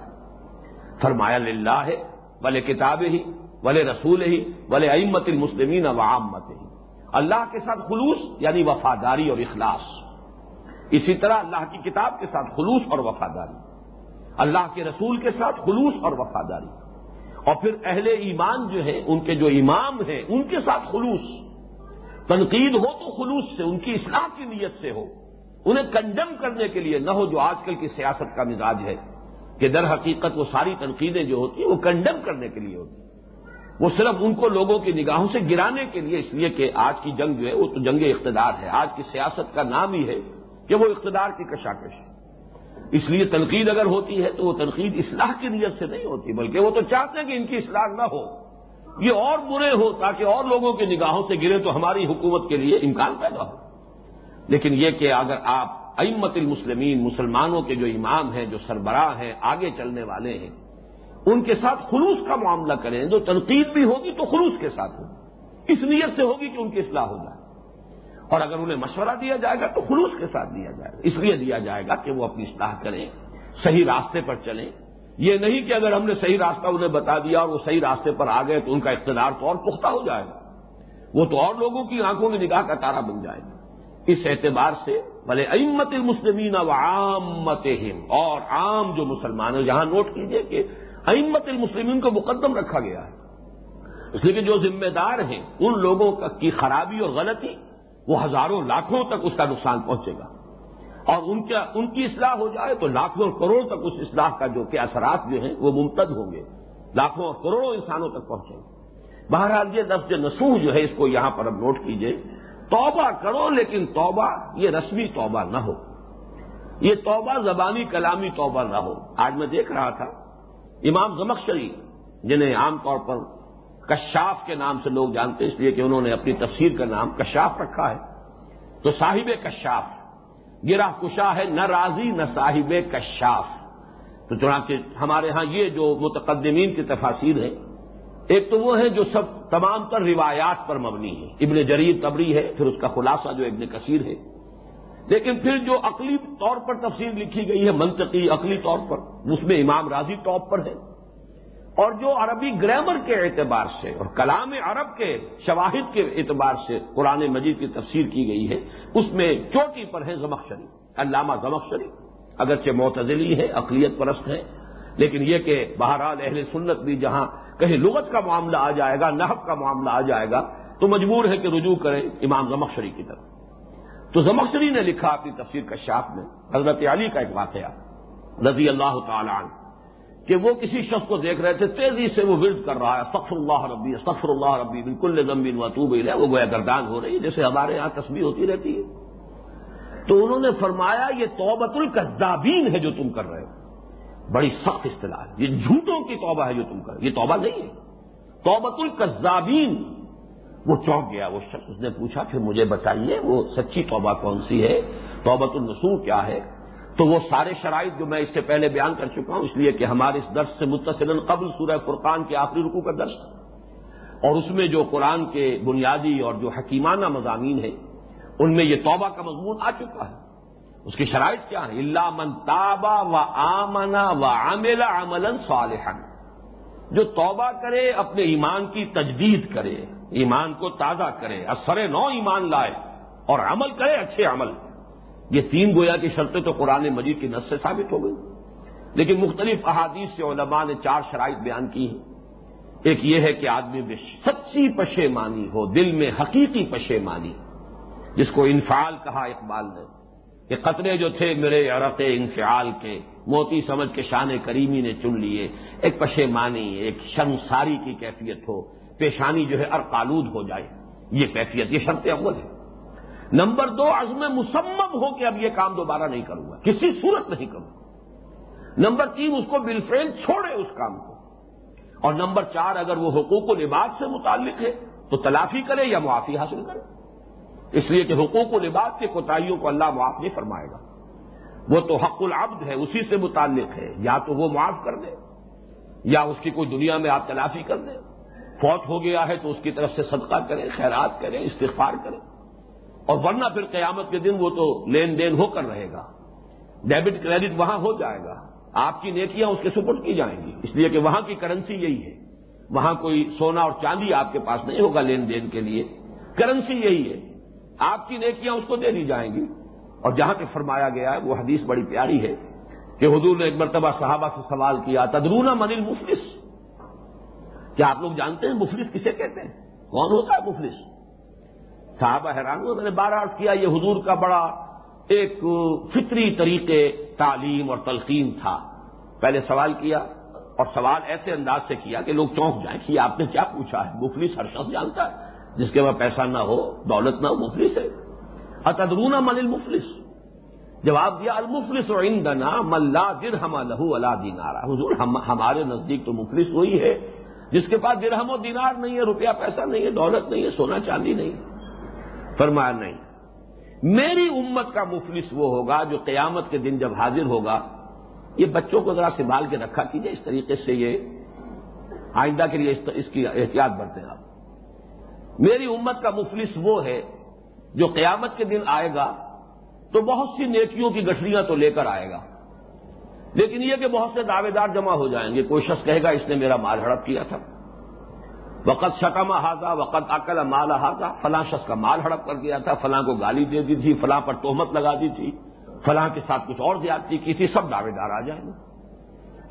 فرمایا، للہ ہے بلے کتابیں ہی بلے رسول ہی بلے امت المسلمین و عامت ہی اللہ کے ساتھ خلوص یعنی وفاداری اور اخلاص۔ اسی طرح اللہ کی کتاب کے ساتھ خلوص اور وفاداری۔ اللہ کے رسول کے ساتھ خلوص اور وفاداری۔ اور پھر اہل ایمان جو ہے ان کے جو امام ہیں، ان کے ساتھ خلوص۔ تنقید ہو تو خلوص سے، ان کی اصلاح کی نیت سے ہو۔ انہیں کنڈم کرنے کے لیے نہ ہو جو آج کل کی سیاست کا مزاج ہے کہ در حقیقت وہ ساری تنقیدیں جو ہوتی ہیں، وہ کنڈم کرنے کے لیے ہوتی ہیں۔ وہ صرف ان کو لوگوں کی نگاہوں سے گرانے کے لیے، اس لیے کہ آج کی جنگ جو ہے، وہ تو جنگ اقتدار ہے۔ آج کی سیاست کا نام ہی ہے کہ وہ اقتدار کی کشاکش ہے۔ اس لیے تنقید اگر ہوتی ہے تو وہ تنقید اصلاح کی نیت سے نہیں ہوتی، بلکہ وہ تو چاہتے ہیں کہ ان کی اصلاح نہ ہو۔ یہ اور برے ہو تاکہ اور لوگوں کی نگاہوں سے گرے تو ہماری حکومت کے لیے امکان پیدا ہو۔ لیکن یہ کہ اگر آپ امت المسلمین، مسلمانوں کے جو امام ہیں، جو سربراہ ہیں، آگے چلنے والے ہیں ان کے ساتھ خلوص کا معاملہ کریں جو تنقید بھی ہوگی تو خلوص کے ساتھ ہوگی۔ اس نیت سے ہوگی کہ ان کی اصلاح ہو جائے۔ اور اگر انہیں مشورہ دیا جائے گا تو خلوص کے ساتھ دیا جائے گا۔ اس لیے دیا جائے گا کہ وہ اپنی اصلاح کریں، صحیح راستے پر چلیں۔ یہ نہیں کہ اگر ہم نے صحیح راستہ انہیں بتا دیا اور وہ صحیح راستے پر آ گئے تو ان کا اقتدار تو اور پختہ ہو جائے گا۔ وہ تو اور لوگوں کی آنکھوں میں نگاہ کا تارا بن جائے گا۔ اس اعتبار سے بھلے امت المسلمین و عامت اور عام جو مسلمان ہیں جہاں نوٹ کیجیے کہ امت المسلمین کو مقدم رکھا گیا ہے۔ اس لیے کہ جو ذمہ دار ہیں، ان لوگوں کی خرابی اور غلطی، وہ ہزاروں لاکھوں تک اس کا نقصان پہنچے گا۔ اور ان کا ان کی اصلاح ہو جائے تو لاکھوں کروڑ تک اس اصلاح کا جو کہ اثرات جو ہیں، وہ ممتد ہوں گے۔ لاکھوں اور کروڑوں انسانوں تک پہنچیں گے۔ بہرحال یہ لفظ نسوح جو ہے، اس کو یہاں پر اب نوٹ کیجیے۔ توبہ کرو، لیکن توبہ، یہ رسمی توبہ نہ ہو۔ یہ توبہ زبانی کلامی توبہ نہ ہو۔ آج میں دیکھ رہا تھا امام زمخشری، جنہیں عام طور پر کشاف کے نام سے لوگ جانتے اس لیے کہ انہوں نے اپنی تفسیر کا نام کشاف رکھا ہے۔ تو صاحب کشاف گرا کشا ہے، نہ راضی، نہ صاحب کشاف۔ تو چنانچہ ہمارے ہاں یہ جو متقدمین کی تفاصیر ہے، ایک تو وہ ہے جو سب تمام تر روایات پر مبنی ہے۔ ابن جریر تبری ہے، پھر اس کا خلاصہ جو ابن کثیر ہے۔ لیکن پھر جو عقلی طور پر تفسیر لکھی گئی ہے، منطقی عقلی طور پر، اس میں امام راضی ٹاپ پر ہے۔ اور جو عربی گرامر کے اعتبار سے اور کلام عرب کے شواہد کے اعتبار سے قرآن مجید کی تفسیر کی گئی ہے، اس میں چوٹی پر ہے زمخ شریف علامہ زمخ شریف اگرچہ معتزلی ہے اقلیت پرست ہے، لیکن یہ کہ بہرحال اہل سنت بھی جہاں کہیں لغت کا معاملہ آ جائے گا نحب کا معاملہ آ جائے گا، تو مجبور ہے کہ رجوع کریں امام زمخشری کی طرف۔ تو زمخشری نے لکھا اپنی تفسیر کا شاپ میں، حضرت علی کا ایک واقعہ، رضی اللہ تعالی عنہ، کہ وہ کسی شخص کو دیکھ رہے تھے، تیزی سے وہ ورد کر رہا ہے سفر اللہ ربی سفر اللہ ربی، بالکل زمین و تو ہے وہ گویا گردان ہو رہی ہے جیسے ہمارے یہاں تصویر ہوتی رہتی ہے۔ تو انہوں نے فرمایا، یہ توبت القذابین ہے جو تم کر رہے ہو۔ بڑی سخت اصطلاح ہے، یہ جھوٹوں کی توبہ ہے جو تم کر یہ توبہ نہیں ہے۔ توبت القذابین وہ چونک گیا، وہ شخص اس نے پوچھا، پھر مجھے بتائیے وہ سچی توبہ کون سی ہے؟ توبت النسو کیا ہے؟ تو وہ سارے شرائط جو میں اس سے پہلے بیان کر چکا ہوں، اس لیے کہ ہمارے اس درس سے متصل قبل سورہ فرقان کے آخری رکو کا درس، اور اس میں جو قرآن کے بنیادی اور جو حکیمانہ مضامین ہیں، ان میں یہ توبہ کا مضمون آ چکا ہے۔ اس کی شرائط کیا ہے اللہ من تابا و آمنا و عامل عمل صالحا جو توبہ کرے، اپنے ایمان کی تجدید کرے، ایمان کو تازہ کرے اثر نو ایمان لائے اور عمل کرے اچھے عمل۔ یہ تین گویا کی شرطیں تو قرآن مجید کی نس سے ثابت ہو گئی۔ لیکن مختلف احادیث سے علماء نے چار شرائط بیان کی ہیں۔ ایک یہ ہے کہ آدمی میں سچی پشیمانی ہو، دل میں حقیقی پشیمانی جس کو انفعال کہا اقبال نے کہ قطرے جو تھے میرے عرق انفعال کے موتی سمجھ کے شان کریمی نے چن لیے۔ ایک پشیمانی ایک شرمساری کی کیفیت ہو۔ پیشانی جو ہے ارقالود ہو جائے۔ یہ کیفیت، یہ شرط اول ہے۔ نمبر دو، عزم مسمم ہو کہ اب یہ کام دوبارہ نہیں کروں گا۔ کسی صورت نہیں کروں نمبر تین، اس کو بالفعل چھوڑے اس کام کو۔ اور نمبر چار، اگر وہ حقوق و لباس سے متعلق ہے، تو تلافی کرے یا معافی حاصل کرے۔ اس لیے کہ حقوق و لباس کے کوتاہیوں کو اللہ معاف نہیں فرمائے گا۔ وہ تو حق العبد ہے، اسی سے متعلق ہے۔ یا تو وہ معاف کر دے، یا اس کی کوئی دنیا میں آپ تلافی کر دیں فوت ہو گیا ہے تو اس کی طرف سے صدقہ کریں خیرات کریں استغفار کریں اور ورنہ پھر قیامت کے دن وہ تو لین دین ہو کر رہے گا۔ ڈیبٹ کریڈٹ وہاں ہو جائے گا۔ آپ کی نیکیاں اس کے سپرد کی جائیں گی۔ اس لیے کہ وہاں کی کرنسی یہی ہے۔ وہاں کوئی سونا اور چاندی آپ کے پاس نہیں ہوگا لین دین کے لیے۔ کرنسی یہی ہے۔ آپ کی نیکیاں اس کو دے دی جائیں گی۔ اور جہاں کہ فرمایا گیا ہے وہ حدیث بڑی پیاری ہے کہ حضور نے ایک مرتبہ صحابہ سے سوال کیا تدرونا من المفلس؟ کیا آپ لوگ جانتے ہیں مفلس کسے کہتے ہیں؟ کون ہوتا ہے مفلس؟ صحابہ حیران ہوئے، میں نے بارہ عرض کیا، یہ حضور کا بڑا ایک فطری طریقے تعلیم اور تلقین تھا۔ پہلے سوال کیا اور سوال ایسے انداز سے کیا کہ لوگ چونک جائیں کہ آپ نے کیا پوچھا ہے؟ مفلس ہر شخص جانتا ہے، جس کے پاس پیسہ نہ ہو، دولت نہ ہو، مفلس ہے۔ اتدرون من المفلس؟ جواب دیا، المفلس و عندنا ملا درہم لہو اللہ دینارا۔ حضور ہمارے نزدیک تو مفلس وہی ہے، جس کے پاس درہم و دینار نہیں ہے، روپیہ پیسہ نہیں ہے، دولت نہیں ہے، سونا چاندی نہیں ہے۔ فرمایا، نہیں۔ میری امت کا مفلس وہ ہوگا جو قیامت کے دن جب حاضر ہوگا۔ یہ بچوں کو ذرا سنبھال کے رکھا کیجیے اس طریقے سے یہ آئندہ کے لیے اس کی احتیاط برتیں آپ۔ میری امت کا مفلس وہ ہے جو قیامت کے دن آئے گا، تو بہت سی نیکیوں کی گٹھڑیاں تو لے کر آئے گا۔ لیکن یہ کہ بہت سے دعوے دار جمع ہو جائیں گے، کوئی شخص کہے گا، اس نے میرا مال ہڑپ کیا تھا۔ وقت شکم ہاضا وقت عقل مال ہاضا فلاں شخص کا مال ہڑپ کر دیا تھا، فلاں کو گالی دے دی تھی، فلاں پر تہمت لگا دی تھی، فلاں کے ساتھ کچھ اور زیادتی کی تھی، سب دعوے دار آ جائیں گے۔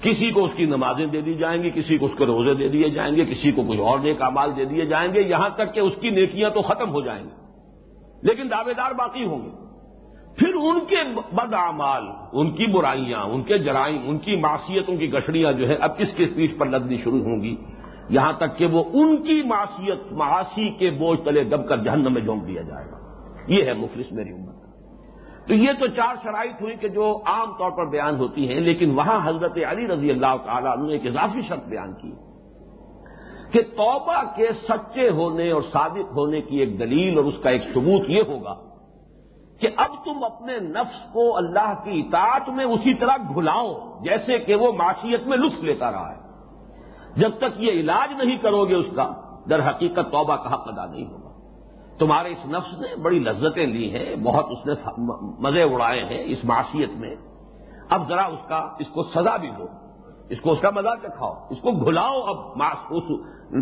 کسی کو اس کی نمازیں دے دی جائیں گی، کسی کو اس کے روزے دے دیے جائیں گے، کسی کو کچھ اور نیک امال دے دیے جائیں گے، یہاں تک کہ اس کی نیکیاں تو ختم ہو جائیں گی۔ لیکن دعوے دار باقی ہوں گے۔ پھر ان کے بد اعمال ان کی برائیاں، ان کے جرائم، ان کی معاشیتوں کی گٹڑیاں جو ہے اب کس کے پیٹ پر لگنی شروع ہوں گی؟ یہاں تک کہ وہ ان کی معاشیت معاشی کے بوجھ تلے دب کر جہنم میں جھونک دیا جائے گا۔ یہ ہے مفلس میری امت۔ تو یہ تو چار شرائط ہوئی کہ جو عام طور پر بیان ہوتی ہیں، لیکن وہاں حضرت علی رضی اللہ تعالیٰ نے ایک اضافی شرط بیان کی۔ کہ توبہ کے سچے ہونے اور صادق ہونے کی ایک دلیل اور اس کا ایک ثبوت یہ ہوگا کہ اب تم اپنے نفس کو اللہ کی اطاعت میں اسی طرح گھلاؤ جیسے کہ وہ معاشیت میں لطف لیتا رہا ہے۔ جب تک یہ علاج نہیں کرو گے اس کا، در حقیقت توبہ کا حق ادا نہیں ہوگا۔ تمہارے اس نفس نے بڑی لذتیں لی ہیں، بہت اس نے مزے اڑائے ہیں اس معاشیت میں۔ اب ذرا اس کا، اس کو سزا بھی دو۔ اس کو اس کا مزہ چکھاؤ اس کو گھلاؤ اب اس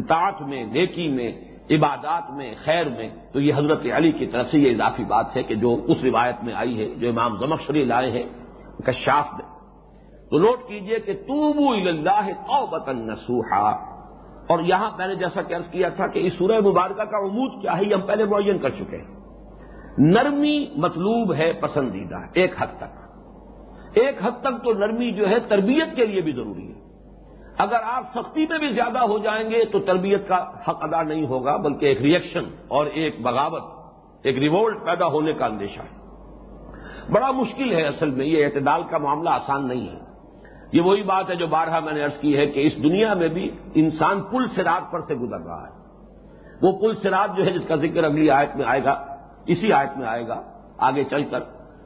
تاٹ میں، نیکی میں، عبادات میں، خیر میں۔ تو یہ حضرت علی کی طرف سے یہ اضافی بات ہے کہ جو اس روایت میں آئی ہے، جو امام زمکشری لائے ہیں، کشاف میں۔ تو نوٹ کیجیے کہ توبو اللہ توبتن نسوحا اور یہاں میں نے جیسا کہ عرض کیا تھا کہ اس سورہ مبارکہ کا عمود کیا ہے، یہ ہم پہلے معین کر چکے ہیں۔ نرمی مطلوب ہے پسندیدہ، ایک حد تک۔ ایک حد تک تو نرمی جو ہے تربیت کے لیے بھی ضروری ہے۔ اگر آپ سختی میں بھی زیادہ ہو جائیں گے تو تربیت کا حق ادا نہیں ہوگا، بلکہ ایک ریئیکشن اور ایک بغاوت، ایک ریوولٹ پیدا ہونے کا اندیشہ ہے۔ بڑا مشکل ہے اصل میں، یہ اعتدال کا معاملہ آسان نہیں ہے۔ یہ وہی بات ہے جو بارہا میں نے ارض کی ہے کہ اس دنیا میں بھی انسان پل سراج پر سے گزر رہا ہے۔ وہ پل سراج جو ہے جس کا ذکر اگلی آیت میں آئے گا، اسی آیت میں آئے گا، آگے چل کر۔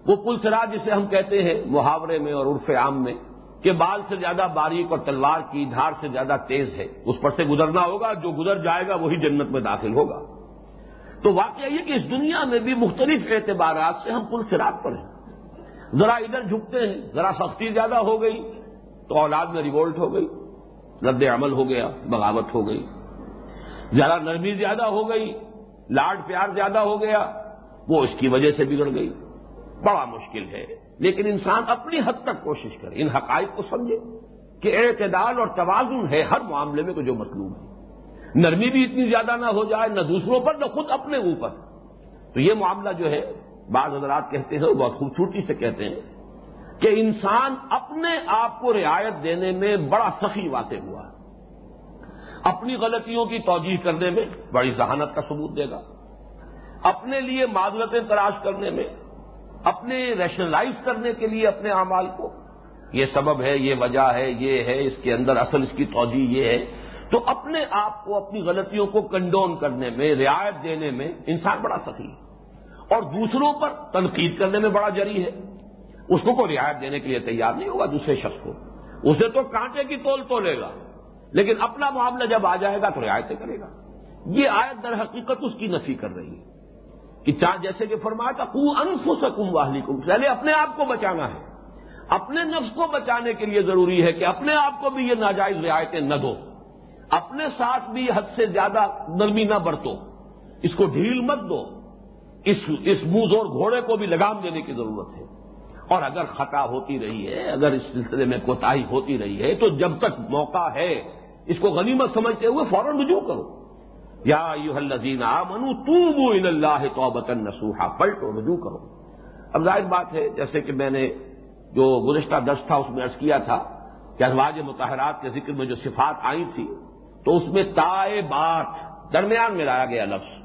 وہ پل سراج جسے ہم کہتے ہیں محاورے میں اور عرف عام میں کہ بال سے زیادہ باریک اور تلوار کی دھار سے زیادہ تیز ہے۔ اس پر سے گزرنا ہوگا، جو گزر جائے گا وہی جنت میں داخل ہوگا۔ تو واقعہ یہ کہ اس دنیا میں بھی مختلف اعتبارات سے ہم پل سراج پر ہیں۔ ذرا ادھر جھکتے ہیں، ذرا سختی زیادہ ہو گئی تو اولاد میں ریوولٹ ہو گئی، رد عمل ہو گیا، بغاوت ہو گئی۔ ذرا نرمی زیادہ ہو گئی، لاڈ پیار زیادہ ہو گیا، وہ اس کی وجہ سے بگڑ گئی۔ بڑا مشکل ہے۔ لیکن انسان اپنی حد تک کوشش کرے، ان حقائق کو سمجھے کہ اعتدال اور توازن ہے ہر معاملے میں جو مطلوب ہے۔ نرمی بھی اتنی زیادہ نہ ہو جائے، نہ دوسروں پر، نہ خود اپنے اوپر۔ تو یہ معاملہ جو ہے، بعض حضرات کہتے ہیں بہت خوبصورتی سے کہتے ہیں کہ انسان اپنے آپ کو رعایت دینے میں بڑا سخی واقع ہوا ہے۔ اپنی غلطیوں کی توجہ کرنے میں بڑی ذہانت کا ثبوت دے گا۔ اپنے لیے معذرتیں تلاش کرنے میں اپنے ریشنلائز کرنے کے لیے اپنے اعمال کو۔ یہ سبب ہے، یہ وجہ ہے، یہ ہے، اس کے اندر اصل اس کی توجہ یہ ہے۔ تو اپنے آپ کو، اپنی غلطیوں کو کنڈون کرنے میں، رعایت دینے میں انسان بڑا سخی ہے۔ اور دوسروں پر تنقید کرنے میں بڑا جری ہے۔ اس کو کوئی رعایت دینے کے لیے تیار نہیں ہوگا دوسرے شخص کو۔ اسے تو کانٹے کی تول تو لے گا۔ لیکن اپنا معاملہ جب آ جائے گا تو رعایتیں کرے گا۔ یہ آیت در حقیقت اس کی نفی کر رہی ہے۔ کہ چاہ جیسے کہ فرمایا تھا کو انف سکوں واہلی پہلے اپنے آپ کو بچانا ہے۔ اپنے نفس کو بچانے کے لیے ضروری ہے کہ اپنے آپ کو بھی یہ ناجائز رعایتیں نہ دو۔ اپنے ساتھ بھی حد سے زیادہ نرمی نہ برتو۔ اس کو ڈھیل مت دو۔ اس منہ زور گھوڑے کو بھی لگام دینے کی ضرورت ہے۔ اور اگر خطا ہوتی رہی ہے، اگر اس سلسلے میں کوتاہی ہوتی رہی ہے، تو جب تک موقع ہے، اس کو غنیمت سمجھتے ہوئے فوراً رجوع کرو۔ یا یو الزین آ اللہ تو بطن نسوحا پلٹو، رجوع کرو۔ اب ظاہر بات ہے، جیسے کہ میں نے جو گزشتہ دس تھا، اس میں عرض کیا تھا کہ ازواج متحرات کے ذکر میں جو صفات آئی تھی، تو اس میں تائے بات، درمیان میں لایا گیا لفظ۔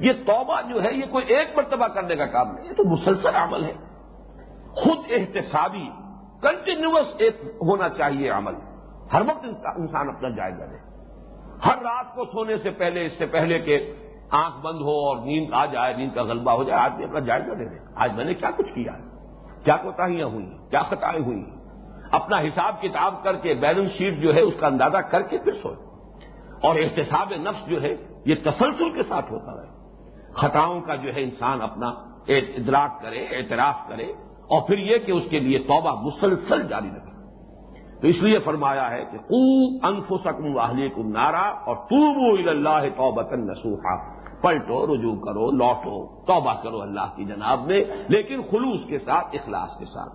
یہ توبہ جو ہے، یہ کوئی ایک مرتبہ کرنے کا کام نہیں، یہ تو مسلسل عمل ہے۔ خود احتسابی کنٹینیوس ایک ہونا چاہیے عمل۔ ہر وقت انسان اپنا جائزہ لے۔ ہر رات کو سونے سے پہلے، اس سے پہلے کہ آنکھ بند ہو اور نیند آ جائے، نیند کا غلبہ ہو جائے آدمی اپنا جائزہ لے لے آج میں نے کیا کچھ کیا؟ ہے کیا کوتاہیاں ہوئی کیا خطائیں ہوئی اپنا حساب کتاب کر کے بیلنس شیٹ جو ہے اس کا اندازہ کر کے پھر سوئے۔ اور احتساب نفس جو ہے، یہ تسلسل کے ساتھ ہوتا ہے خطاؤں کا جو ہے انسان اپنا ادراک کرے، اعتراف کرے اور پھر یہ کہ اس کے لیے توبہ مسلسل جاری رکھے۔ تو اس لیے فرمایا ہے کہ کو انف سکم واہلی کم نارا اور توبو اللہ توبت نسوحا پلٹو، رجوع کرو، لوٹو، توبہ کرو اللہ کی جناب میں، لیکن خلوص کے ساتھ، اخلاص کے ساتھ۔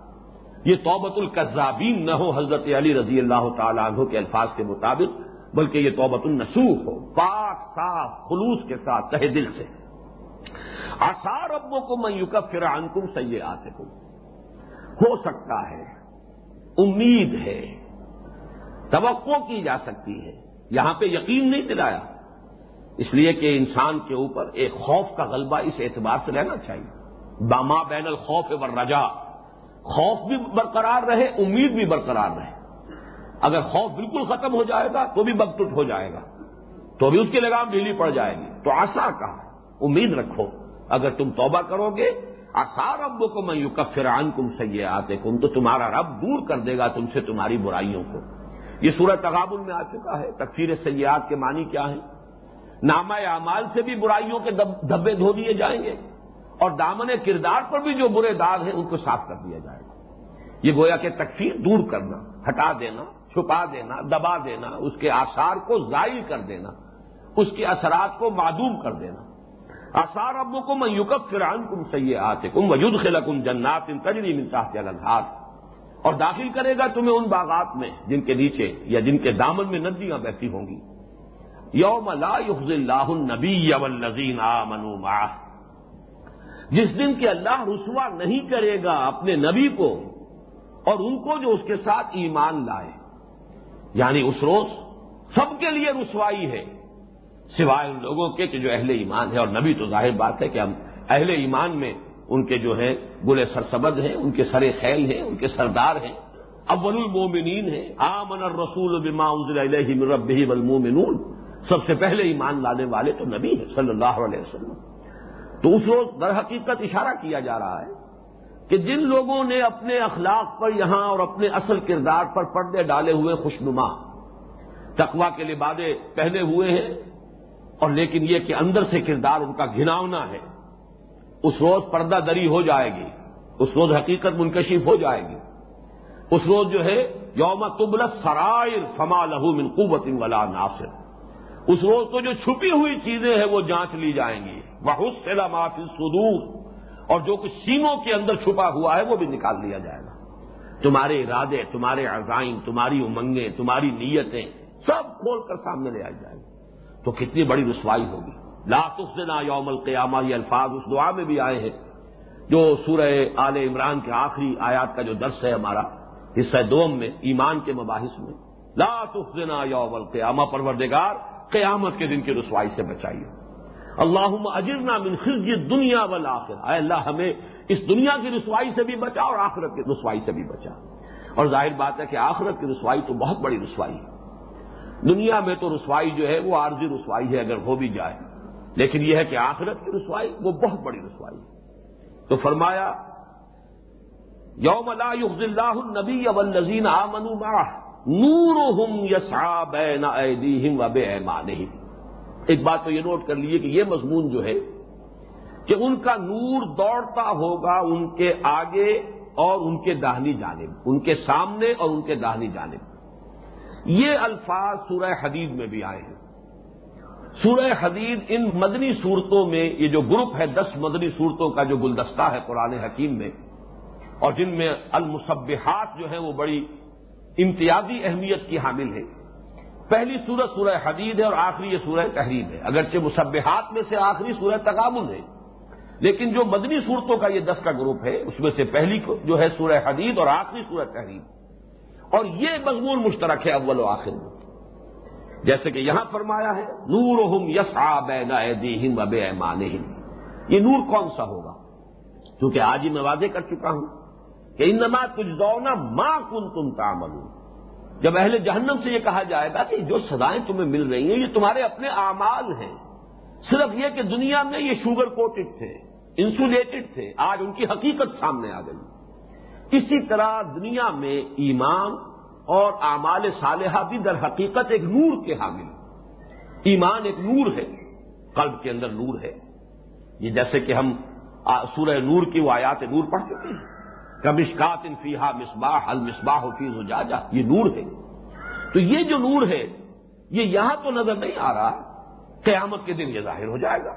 یہ توبت القذابین نہ ہو حضرت علی رضی اللہ تعالیٰ عنہ کے الفاظ کے مطابق، بلکہ یہ توبت النسوخ ہو۔ پاک، صاف، خلوص کے ساتھ، تہ دل سے۔ آسار ابو کو میں یوکا فران کم آتے ہو سکتا ہے امید ہے، توقع کی جا سکتی ہے۔ یہاں پہ یقین نہیں دلایا۔ اس لیے کہ انسان کے اوپر ایک خوف کا غلبہ اس اعتبار سے رہنا چاہیے۔ باما بین الخوف و رجا خوف بھی برقرار رہے، امید بھی برقرار رہے۔ اگر خوف بالکل ختم ہو جائے گا تو بھی بگٹٹ ہو جائے گا۔ تو بھی اس کی لگام ڈھیلی پڑ جائے گی۔ تو آسا کہا امید رکھو۔ اگر تم توبہ کرو گے آسار ربوں کو میں یو کفران کم سے آتے کم تو تمہارا رب دور کر دے گا تم سے تمہاری برائیوں کو۔ یہ سورج تغابل میں آ چکا ہے، تکفیر سیاحت کے معنی کیا ہے نامہ اعمال سے بھی برائیوں کے دھبے دھو دیے جائیں گے، اور دامن کردار پر بھی جو برے داغ ہیں ان کو صاف کر دیا جائے گا۔ یہ گویا کہ تکفیر دور کرنا، ہٹا دینا، چھپا دینا، دبا دینا، اس کے آثار کو ضائع کر دینا، اس کے اثرات کو معدوم کر دینا۔ آثار ابو کو میں یوکب فران کم سید آتے کم وجود خلکم جنات ان تجری ملتا اور داخل کرے گا تمہیں ان باغات میں جن کے نیچے یا جن کے دامن میں ندیاں بہتی ہوں گی۔ یوم لا یخز اللہ النبی والذین آمنوا معه۔ جس دن کہ اللہ رسوا نہیں کرے گا اپنے نبی کو اور ان کو جو اس کے ساتھ ایمان لائے۔ یعنی اس روز سب کے لیے رسوائی ہے۔ سوائے ان لوگوں کے کہ جو اہل ایمان ہے اور نبی تو ظاہر بات ہے کہ ہم اہل ایمان میں ان کے جو ہیں گلے سرسبد ہیں، ان کے سر خیل ہیں، ان کے سردار ہیں۔ اول المومنین ہیں۔ آمن الرسول بما انزل الیہ من ربہ والمومنون سب سے پہلے ایمان لانے والے تو نبی ہیں صلی اللہ علیہ وسلم۔ تو اس روز در حقیقت اشارہ کیا جا رہا ہے کہ جن لوگوں نے اپنے اخلاق پر یہاں اور اپنے اصل کردار پر پردے ڈالے ہوئے خوشنما تقوا کے لبادے پہنے ہوئے ہیں اور لیکن یہ کہ اندر سے کردار ان کا گھناؤنا ہے۔ اس روز پردہ دری ہو جائے گی۔ اس روز حقیقت منکشف ہو جائے گی۔ اس روز جو ہے، یوم تبل سرائر فما لہو من قوت ولا ناصر۔ اس روز تو جو چھپی ہوئی چیزیں ہیں، وہ جانچ لی جائیں گی۔ بہت سے معافی سدور اور جو کچھ سینوں کے اندر چھپا ہوا ہے، وہ بھی نکال لیا جائے گا۔ تمہارے ارادے، تمہارے عزائم، تمہاری امنگیں، تمہاری نیتیں، سب کھول کر سامنے لے آئی جائے گی۔ تو کتنی بڑی رسوائی ہوگی۔ لاطف نا یوم القیامہ، یہ الفاظ اس دعا میں بھی آئے ہیں، جو سورہ آل عمران کے آخری آیات کا جو درس ہے ہمارا، حصہ دوم میں، ایمان کے مباحث میں۔ لاطف نا یوم القیامہ، پروردگار، قیامت کے دن کی رسوائی سے بچائیے۔ اللہ اجرنا من خزی دنیا والا اے اللہ، ہمیں اس دنیا کی رسوائی سے بھی بچا اور آخرت کی رسوائی سے بھی بچا۔ اور ظاہر بات ہے کہ آخرت کی رسوائی تو بہت بڑی رسوائی ہے۔ دنیا میں تو رسوائی جو ہے وہ عارضی رسوائی ہے اگر ہو بھی جائے۔ لیکن یہ ہے کہ آخرت کی رسوائی وہ بہت بڑی رسوائی ہے۔ تو فرمایا، یوم لا یخز اللہ النبی والذین آمنوا معه نور ہم یسا بین ایدیہم و ایک بات تو یہ نوٹ کر لیجیے کہ یہ مضمون جو ہے کہ ان کا نور دوڑتا ہوگا ان کے آگے اور ان کے داہنی جانب، ان کے سامنے اور ان کے داہنی جانب۔ یہ الفاظ سورہ حدید میں بھی آئے ہیں۔ سورہ حدید ان مدنی صورتوں میں یہ جو گروپ ہے، دس مدنی صورتوں کا جو گلدستہ ہے قرآن حکیم میں، اور جن میں المصبحات جو ہیں وہ بڑی امتیازی اہمیت کی حامل ہے پہلی سورت سورہ حدید ہے اور آخری یہ سورہ تحریر ہے۔ اگرچہ مصبحات میں سے آخری سورہ تقابل ہے، لیکن جو مدنی صورتوں کا یہ دس کا گروپ ہے، اس میں سے پہلی جو ہے سورہ حدید اور آخری سورہ تحریر اور یہ مضمون مشترک ہے اول و آخر میں۔ جیسے کہ یہاں فرمایا ہے نور ہم یس ہند ایمان یہ نور کون سا ہوگا؟ کیونکہ آج ہی میں واضح کر چکا ہوں کہ انما کچھ دونا ماں کن تم تعمل جب اہل جہنم سے یہ کہا جائے گا کہ جو سزائیں تمہیں مل رہی ہیں، یہ تمہارے اپنے اعمال ہیں۔ صرف یہ کہ دنیا میں یہ شوگر کوٹڈ تھے، انسولیٹڈ تھے، آج ان کی حقیقت سامنے آ گئی۔ اسی طرح دنیا میں ایمان اور اعمال صالحہ بھی در حقیقت ایک نور کے حامل ایمان ایک نور ہے، قلب کے اندر نور ہے۔ یہ جیسے کہ ہم سورہ نور کی وہ آیات نور پڑھ چکے ہیں۔ کمشکات انفیحا مصباح المصباح فی زجاجہ، یہ نور ہے۔ تو یہ جو نور ہے، یہ یہاں تو نظر نہیں آ رہا، قیامت کے دن یہ ظاہر ہو جائے گا۔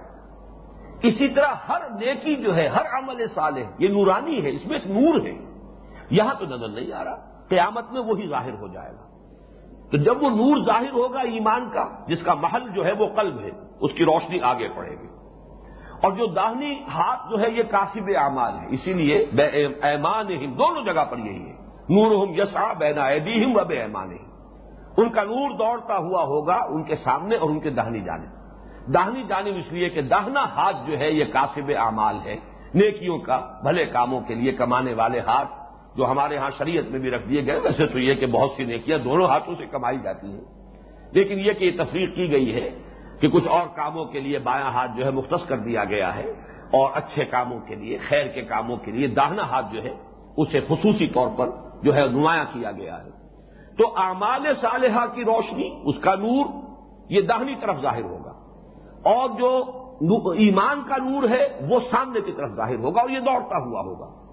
اسی طرح ہر نیکی جو ہے، ہر عمل صالح، یہ نورانی ہے، اس میں ایک نور ہے۔ یہاں تو نظر نہیں آ رہا، قیامت میں وہی ظاہر ہو جائے گا۔ تو جب وہ نور ظاہر ہوگا ایمان کا، جس کا محل جو ہے وہ قلب ہے، اس کی روشنی آگے پڑے گی۔ اور جو داہنی ہاتھ جو ہے، یہ کاسب اعمال ہے اسی لیے ایمان ہم دونوں جگہ پر یہی ہے۔ نور ہم یسا بینا ہم بے ایمان ان کا نور دوڑتا ہوا ہوگا ان کے سامنے اور ان کے دہنی جانے داہنی جانب اس لیے کہ داہنا ہاتھ جو ہے، یہ کاسب اعمال ہے۔ نیکیوں کا، بھلے کاموں کے لیے کمانے والے ہاتھ جو ہمارے ہاں شریعت میں بھی رکھ دیے گئے، ویسے تو یہ کہ بہت سی نیکیاں دونوں ہاتھوں سے کمائی جاتی ہیں۔ لیکن یہ کہ یہ تفریح کی گئی ہے کہ کچھ اور کاموں کے لیے بایاں ہاتھ جو ہے مختص کر دیا گیا ہے اور اچھے کاموں کے لیے، خیر کے کاموں کے لیے داہنا ہاتھ جو ہے، اسے خصوصی طور پر جو ہے نمایاں کیا گیا ہے۔ تو اعمال صالحہ کی روشنی، اس کا نور، یہ داہنی طرف ظاہر ہوگا۔ اور جو ایمان کا نور ہے، وہ سامنے کی طرف ظاہر ہوگا اور یہ دوڑتا ہوا ہوگا۔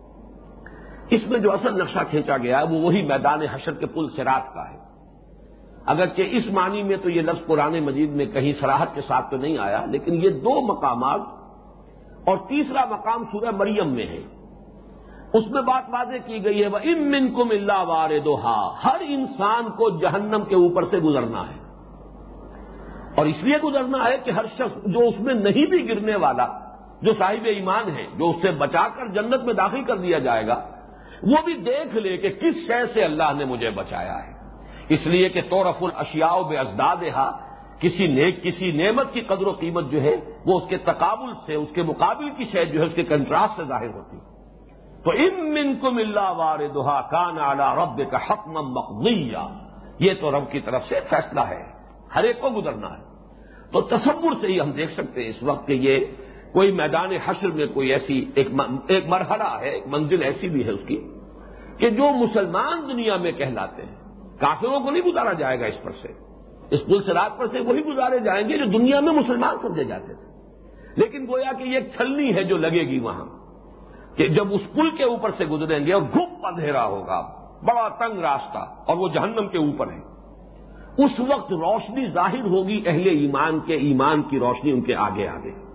اس میں جو اصل نقشہ کھینچا گیا ہے، وہ وہی میدان حشر کے پل سراط کا ہے۔ اگرچہ اس معنی میں تو یہ لفظ پرانے مجید میں کہیں سراہد کے ساتھ تو نہیں آیا، لیکن یہ دو مقامات اور تیسرا مقام سورہ مریم میں ہے۔ اس میں بات واضح کی گئی ہے وہ امن کم اللہ وار ہر انسان کو جہنم کے اوپر سے گزرنا ہے۔ اور اس لیے گزرنا ہے کہ ہر شخص جو اس میں نہیں بھی گرنے والا، جو صاحب ایمان ہے، جو اس سے بچا کر جنت میں داخل کر دیا جائے گا وہ بھی دیکھ لے کہ کس شے سے اللہ نے مجھے بچایا ہے۔ اس لیے کہ تو رف الشیا بے ازداد کسی نیک، کسی نعمت کی قدر و قیمت جو ہے، وہ اس کے تقابل سے، اس کے مقابل کی شے جو ہے، اس کے کنٹراسٹ سے ظاہر ہوتی۔ ہے تو ان من کو ملا وار دہا کان آلہ رب کا حق مقبیا یہ تو رب کی طرف سے فیصلہ ہے۔ ہر ایک کو گزرنا ہے۔ تو تصور سے ہی ہم دیکھ سکتے ہیں اس وقت کہ یہ کوئی میدان حشر میں کوئی ایسی ایک ایک مرحلہ ہے، ایک منزل ایسی بھی ہے اس کی کہ جو مسلمان دنیا میں کہلاتے ہیں۔ کافروں کو نہیں گزارا جائے گا اس پر سے۔ اس پل سے رات پر سے وہی گزارے جائیں گے جو دنیا میں مسلمان سمجھے جاتے تھے۔ لیکن گویا کہ یہ ایک چھلنی ہے جو لگے گی وہاں کہ جب اس پل کے اوپر سے گزریں گے اور گپ اندھیرا ہوگا، بڑا تنگ راستہ اور وہ جہنم کے اوپر ہے۔ اس وقت روشنی ظاہر ہوگی اہل ایمان کے، ایمان کی روشنی ان کے آگے آگے۔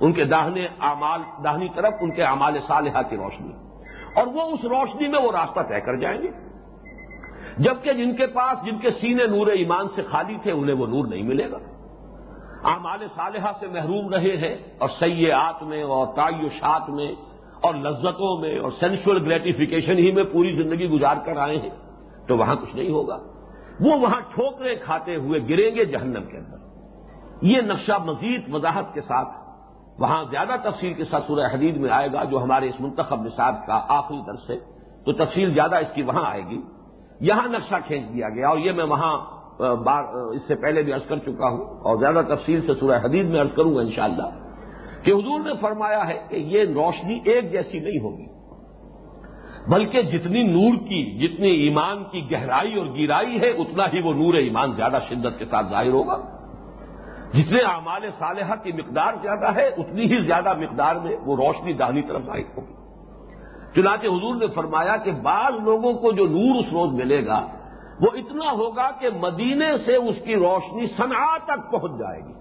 ان کے داہنے اعمال، داہنی طرف ان کے اعمال صالحہ کی روشنی۔ اور وہ اس روشنی میں وہ راستہ طے کر جائیں گے۔ جبکہ جن کے پاس، جن کے سینے نور ایمان سے خالی تھے، انہیں وہ نور نہیں ملے گا۔ اعمال صالحہ سے محروم رہے ہیں اور سیاحت میں اور تعیشات میں اور لذتوں میں اور سینشل گریٹیفیکیشن ہی میں پوری زندگی گزار کر آئے ہیں، تو وہاں کچھ نہیں ہوگا۔ وہ وہاں ٹھوکرے کھاتے ہوئے گریں گے جہنم کے اندر۔ یہ نقشہ مزید وضاحت کے ساتھ وہاں زیادہ تفصیل کے ساتھ سورہ حدید میں آئے گا جو ہمارے اس منتخب نصاب کا آخری درس ہے۔ تو تفصیل زیادہ اس کی وہاں آئے گی۔ یہاں نقشہ کھینچ دیا گیا اور یہ میں وہاں بار اس سے پہلے بھی عرض کر چکا ہوں اور زیادہ تفصیل سے سورہ حدید میں عرض کروں گا انشاءاللہ کہ حضور نے فرمایا ہے کہ یہ روشنی ایک جیسی نہیں ہوگی، بلکہ جتنی نور کی، جتنی ایمان کی گہرائی اور گیرائی ہے، اتنا ہی وہ نور ایمان زیادہ شدت کے ساتھ ظاہر ہوگا۔ جتنے اعمال صالحہ کی مقدار زیادہ ہے، اتنی ہی زیادہ مقدار میں وہ روشنی داہنی طرف ظاہر ہوگی۔ چنانچہ حضور نے فرمایا کہ بعض لوگوں کو جو نور اس روز ملے گا، وہ اتنا ہوگا کہ مدینے سے اس کی روشنی صنع تک پہنچ جائے گی۔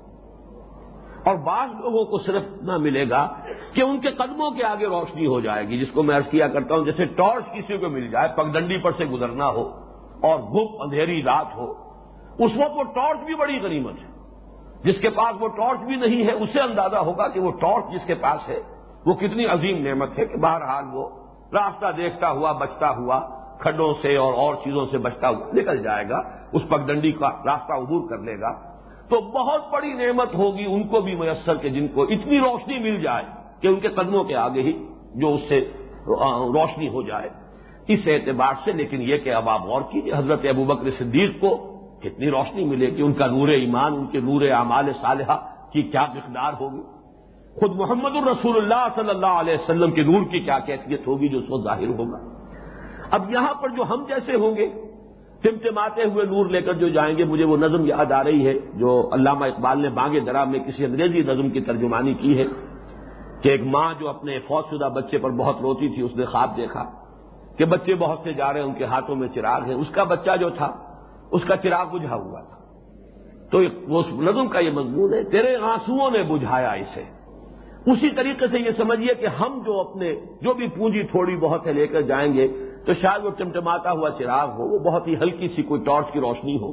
اور بعض لوگوں کو صرف نہ ملے گا کہ ان کے قدموں کے آگے روشنی ہو جائے گی، جس کو میں عرض کیا کرتا ہوں، جیسے ٹارچ کسی کو مل جائے، پگڈنڈی پر سے گزرنا ہو اور گپ اندھیری رات ہو، اس وقت وہ ٹارچ بھی بڑی غنیمت ہے۔ جس کے پاس وہ ٹارچ بھی نہیں ہے، اسے اندازہ ہوگا کہ وہ ٹارچ جس کے پاس ہے، وہ کتنی عظیم نعمت ہے کہ بہرحال وہ راستہ دیکھتا ہوا، بچتا ہوا، کھڈوں سے اور اور چیزوں سے بچتا ہوا نکل جائے گا، اس پگڈنڈی کا راستہ عبور کر لے گا۔ تو بہت بڑی نعمت ہوگی ان کو بھی میسر کہ جن کو اتنی روشنی مل جائے کہ ان کے قدموں کے آگے ہی جو اس سے روشنی ہو جائے۔ اس اعتبار سے، لیکن یہ کہ اب آپ غور کیجیے حضرت ابو بکر صدیق کو کتنی روشنی ملے گی ان کا نور ایمان، ان کے نور اعمال صالحہ کی کیا مقدار ہوگی؟ خود محمد الرسول اللہ صلی اللہ علیہ وسلم کے نور کی کیا کیفیت ہوگی جو اس کو ظاہر ہوگا؟ اب یہاں پر جو ہم جیسے ہوں گے، ٹمٹماتے ہوئے نور لے کر جو جائیں گے، مجھے وہ نظم یاد آ رہی ہے جو علامہ اقبال نے بانگے درا میں کسی انگریزی نظم کی ترجمانی کی ہے کہ ایک ماں جو اپنے فوج شدہ بچے پر بہت روتی تھی، اس نے خواب دیکھا کہ بچے بہت سے جا رہے ہیں، ان کے ہاتھوں میں چراغ ہے۔ اس کا بچہ جو تھا اس کا چراغ بجھا ہوا تھا۔ تو اس نظم کا یہ مضمون ہے۔ تیرے آنسوؤں نے بجھایا اسے۔ اسی طریقے سے یہ سمجھیے کہ ہم جو اپنے جو بھی پونجی تھوڑی بہت ہے لے کر جائیں گے، تو شاید وہ چمٹماتا ہوا چراغ ہو، وہ بہت ہی ہلکی سی کوئی ٹارچ کی روشنی ہو۔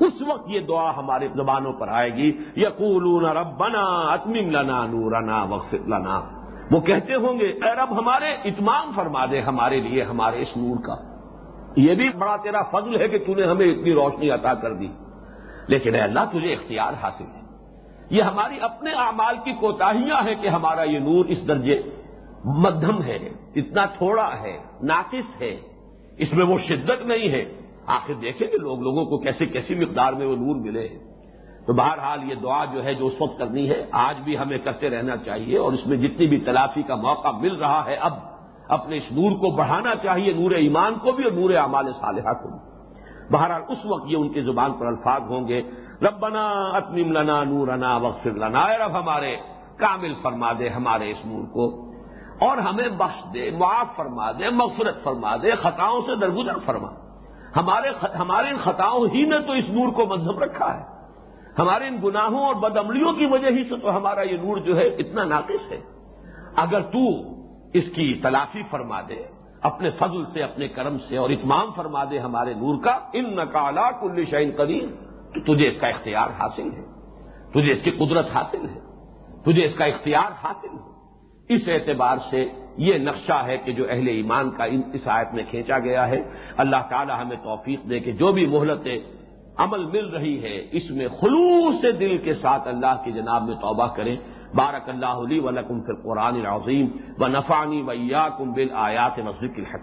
اس وقت یہ دعا ہمارے زبانوں پر آئے گی۔ یقول ربنا اتمم لنا نورنا وقف لنا۔ وہ کہتے ہوں گے، اے رب ہمارے اتمام فرما دے ہمارے لیے، ہمارے اس نور کا۔ یہ بھی بڑا تیرا فضل ہے کہ تو نے ہمیں اتنی روشنی عطا کر دی۔ لیکن اے اللہ، تجھے اختیار حاصل ہے۔ یہ ہماری اپنے اعمال کی کوتاہیاں ہیں کہ ہمارا یہ نور اس درجے مدھم ہے، اتنا تھوڑا ہے، ناقص ہے۔ اس میں وہ شدت نہیں ہے۔ آخر دیکھیں کہ لوگ لوگوں کو کیسے کیسی مقدار میں وہ نور ملے تو بہرحال یہ دعا جو ہے، جو اس وقت کرنی ہے، آج بھی ہمیں کرتے رہنا چاہیے اور اس میں جتنی بھی تلافی کا موقع مل رہا ہے اب اپنے اس نور کو بڑھانا چاہیے، نور ایمان کو بھی اور نور اعمال صالحہ کو بھی۔ بہرحال اس وقت یہ ان کی زبان پر الفاظ ہوں گے۔ ربنا اتمم لنا نورنا وغفر لنا۔ اے رب ہمارے، کامل فرما دے ہمارے اس نور کو۔ اور ہمیں بخش دے، معاف فرما دے، مغفرت فرما دے، خطاؤں سے درگزر فرما۔ ہمارے ہمارے ان خطاؤں ہی نے تو اس نور کو مذہب رکھا ہے۔ ہمارے ان گناہوں اور بدعملیوں کی وجہ ہی سے تو ہمارا یہ نور جو ہے اتنا ناقص ہے۔ اگر تو اس کی تلافی فرما دے، اپنے فضل سے، اپنے کرم سے اور اتمام فرما دے ہمارے نور کا۔ ان نقالا کل شعین قدیم تو تجھے اس کا اختیار حاصل ہے۔ تجھے اس کی قدرت حاصل ہے۔ تجھے اس کا اختیار حاصل ہے۔ اس اعتبار سے یہ نقشہ ہے کہ جو اہل ایمان کا اس آیت میں کھینچا گیا ہے۔ اللہ تعالی ہمیں توفیق دے کہ جو بھی مہلت عمل مل رہی ہے، اس میں خلوص دل کے ساتھ اللہ کی جناب میں توبہ کریں۔ بارك الله لي ولكم في القرآن العظيم ونفعني وإياكم بالآيات وذكر الحكيم.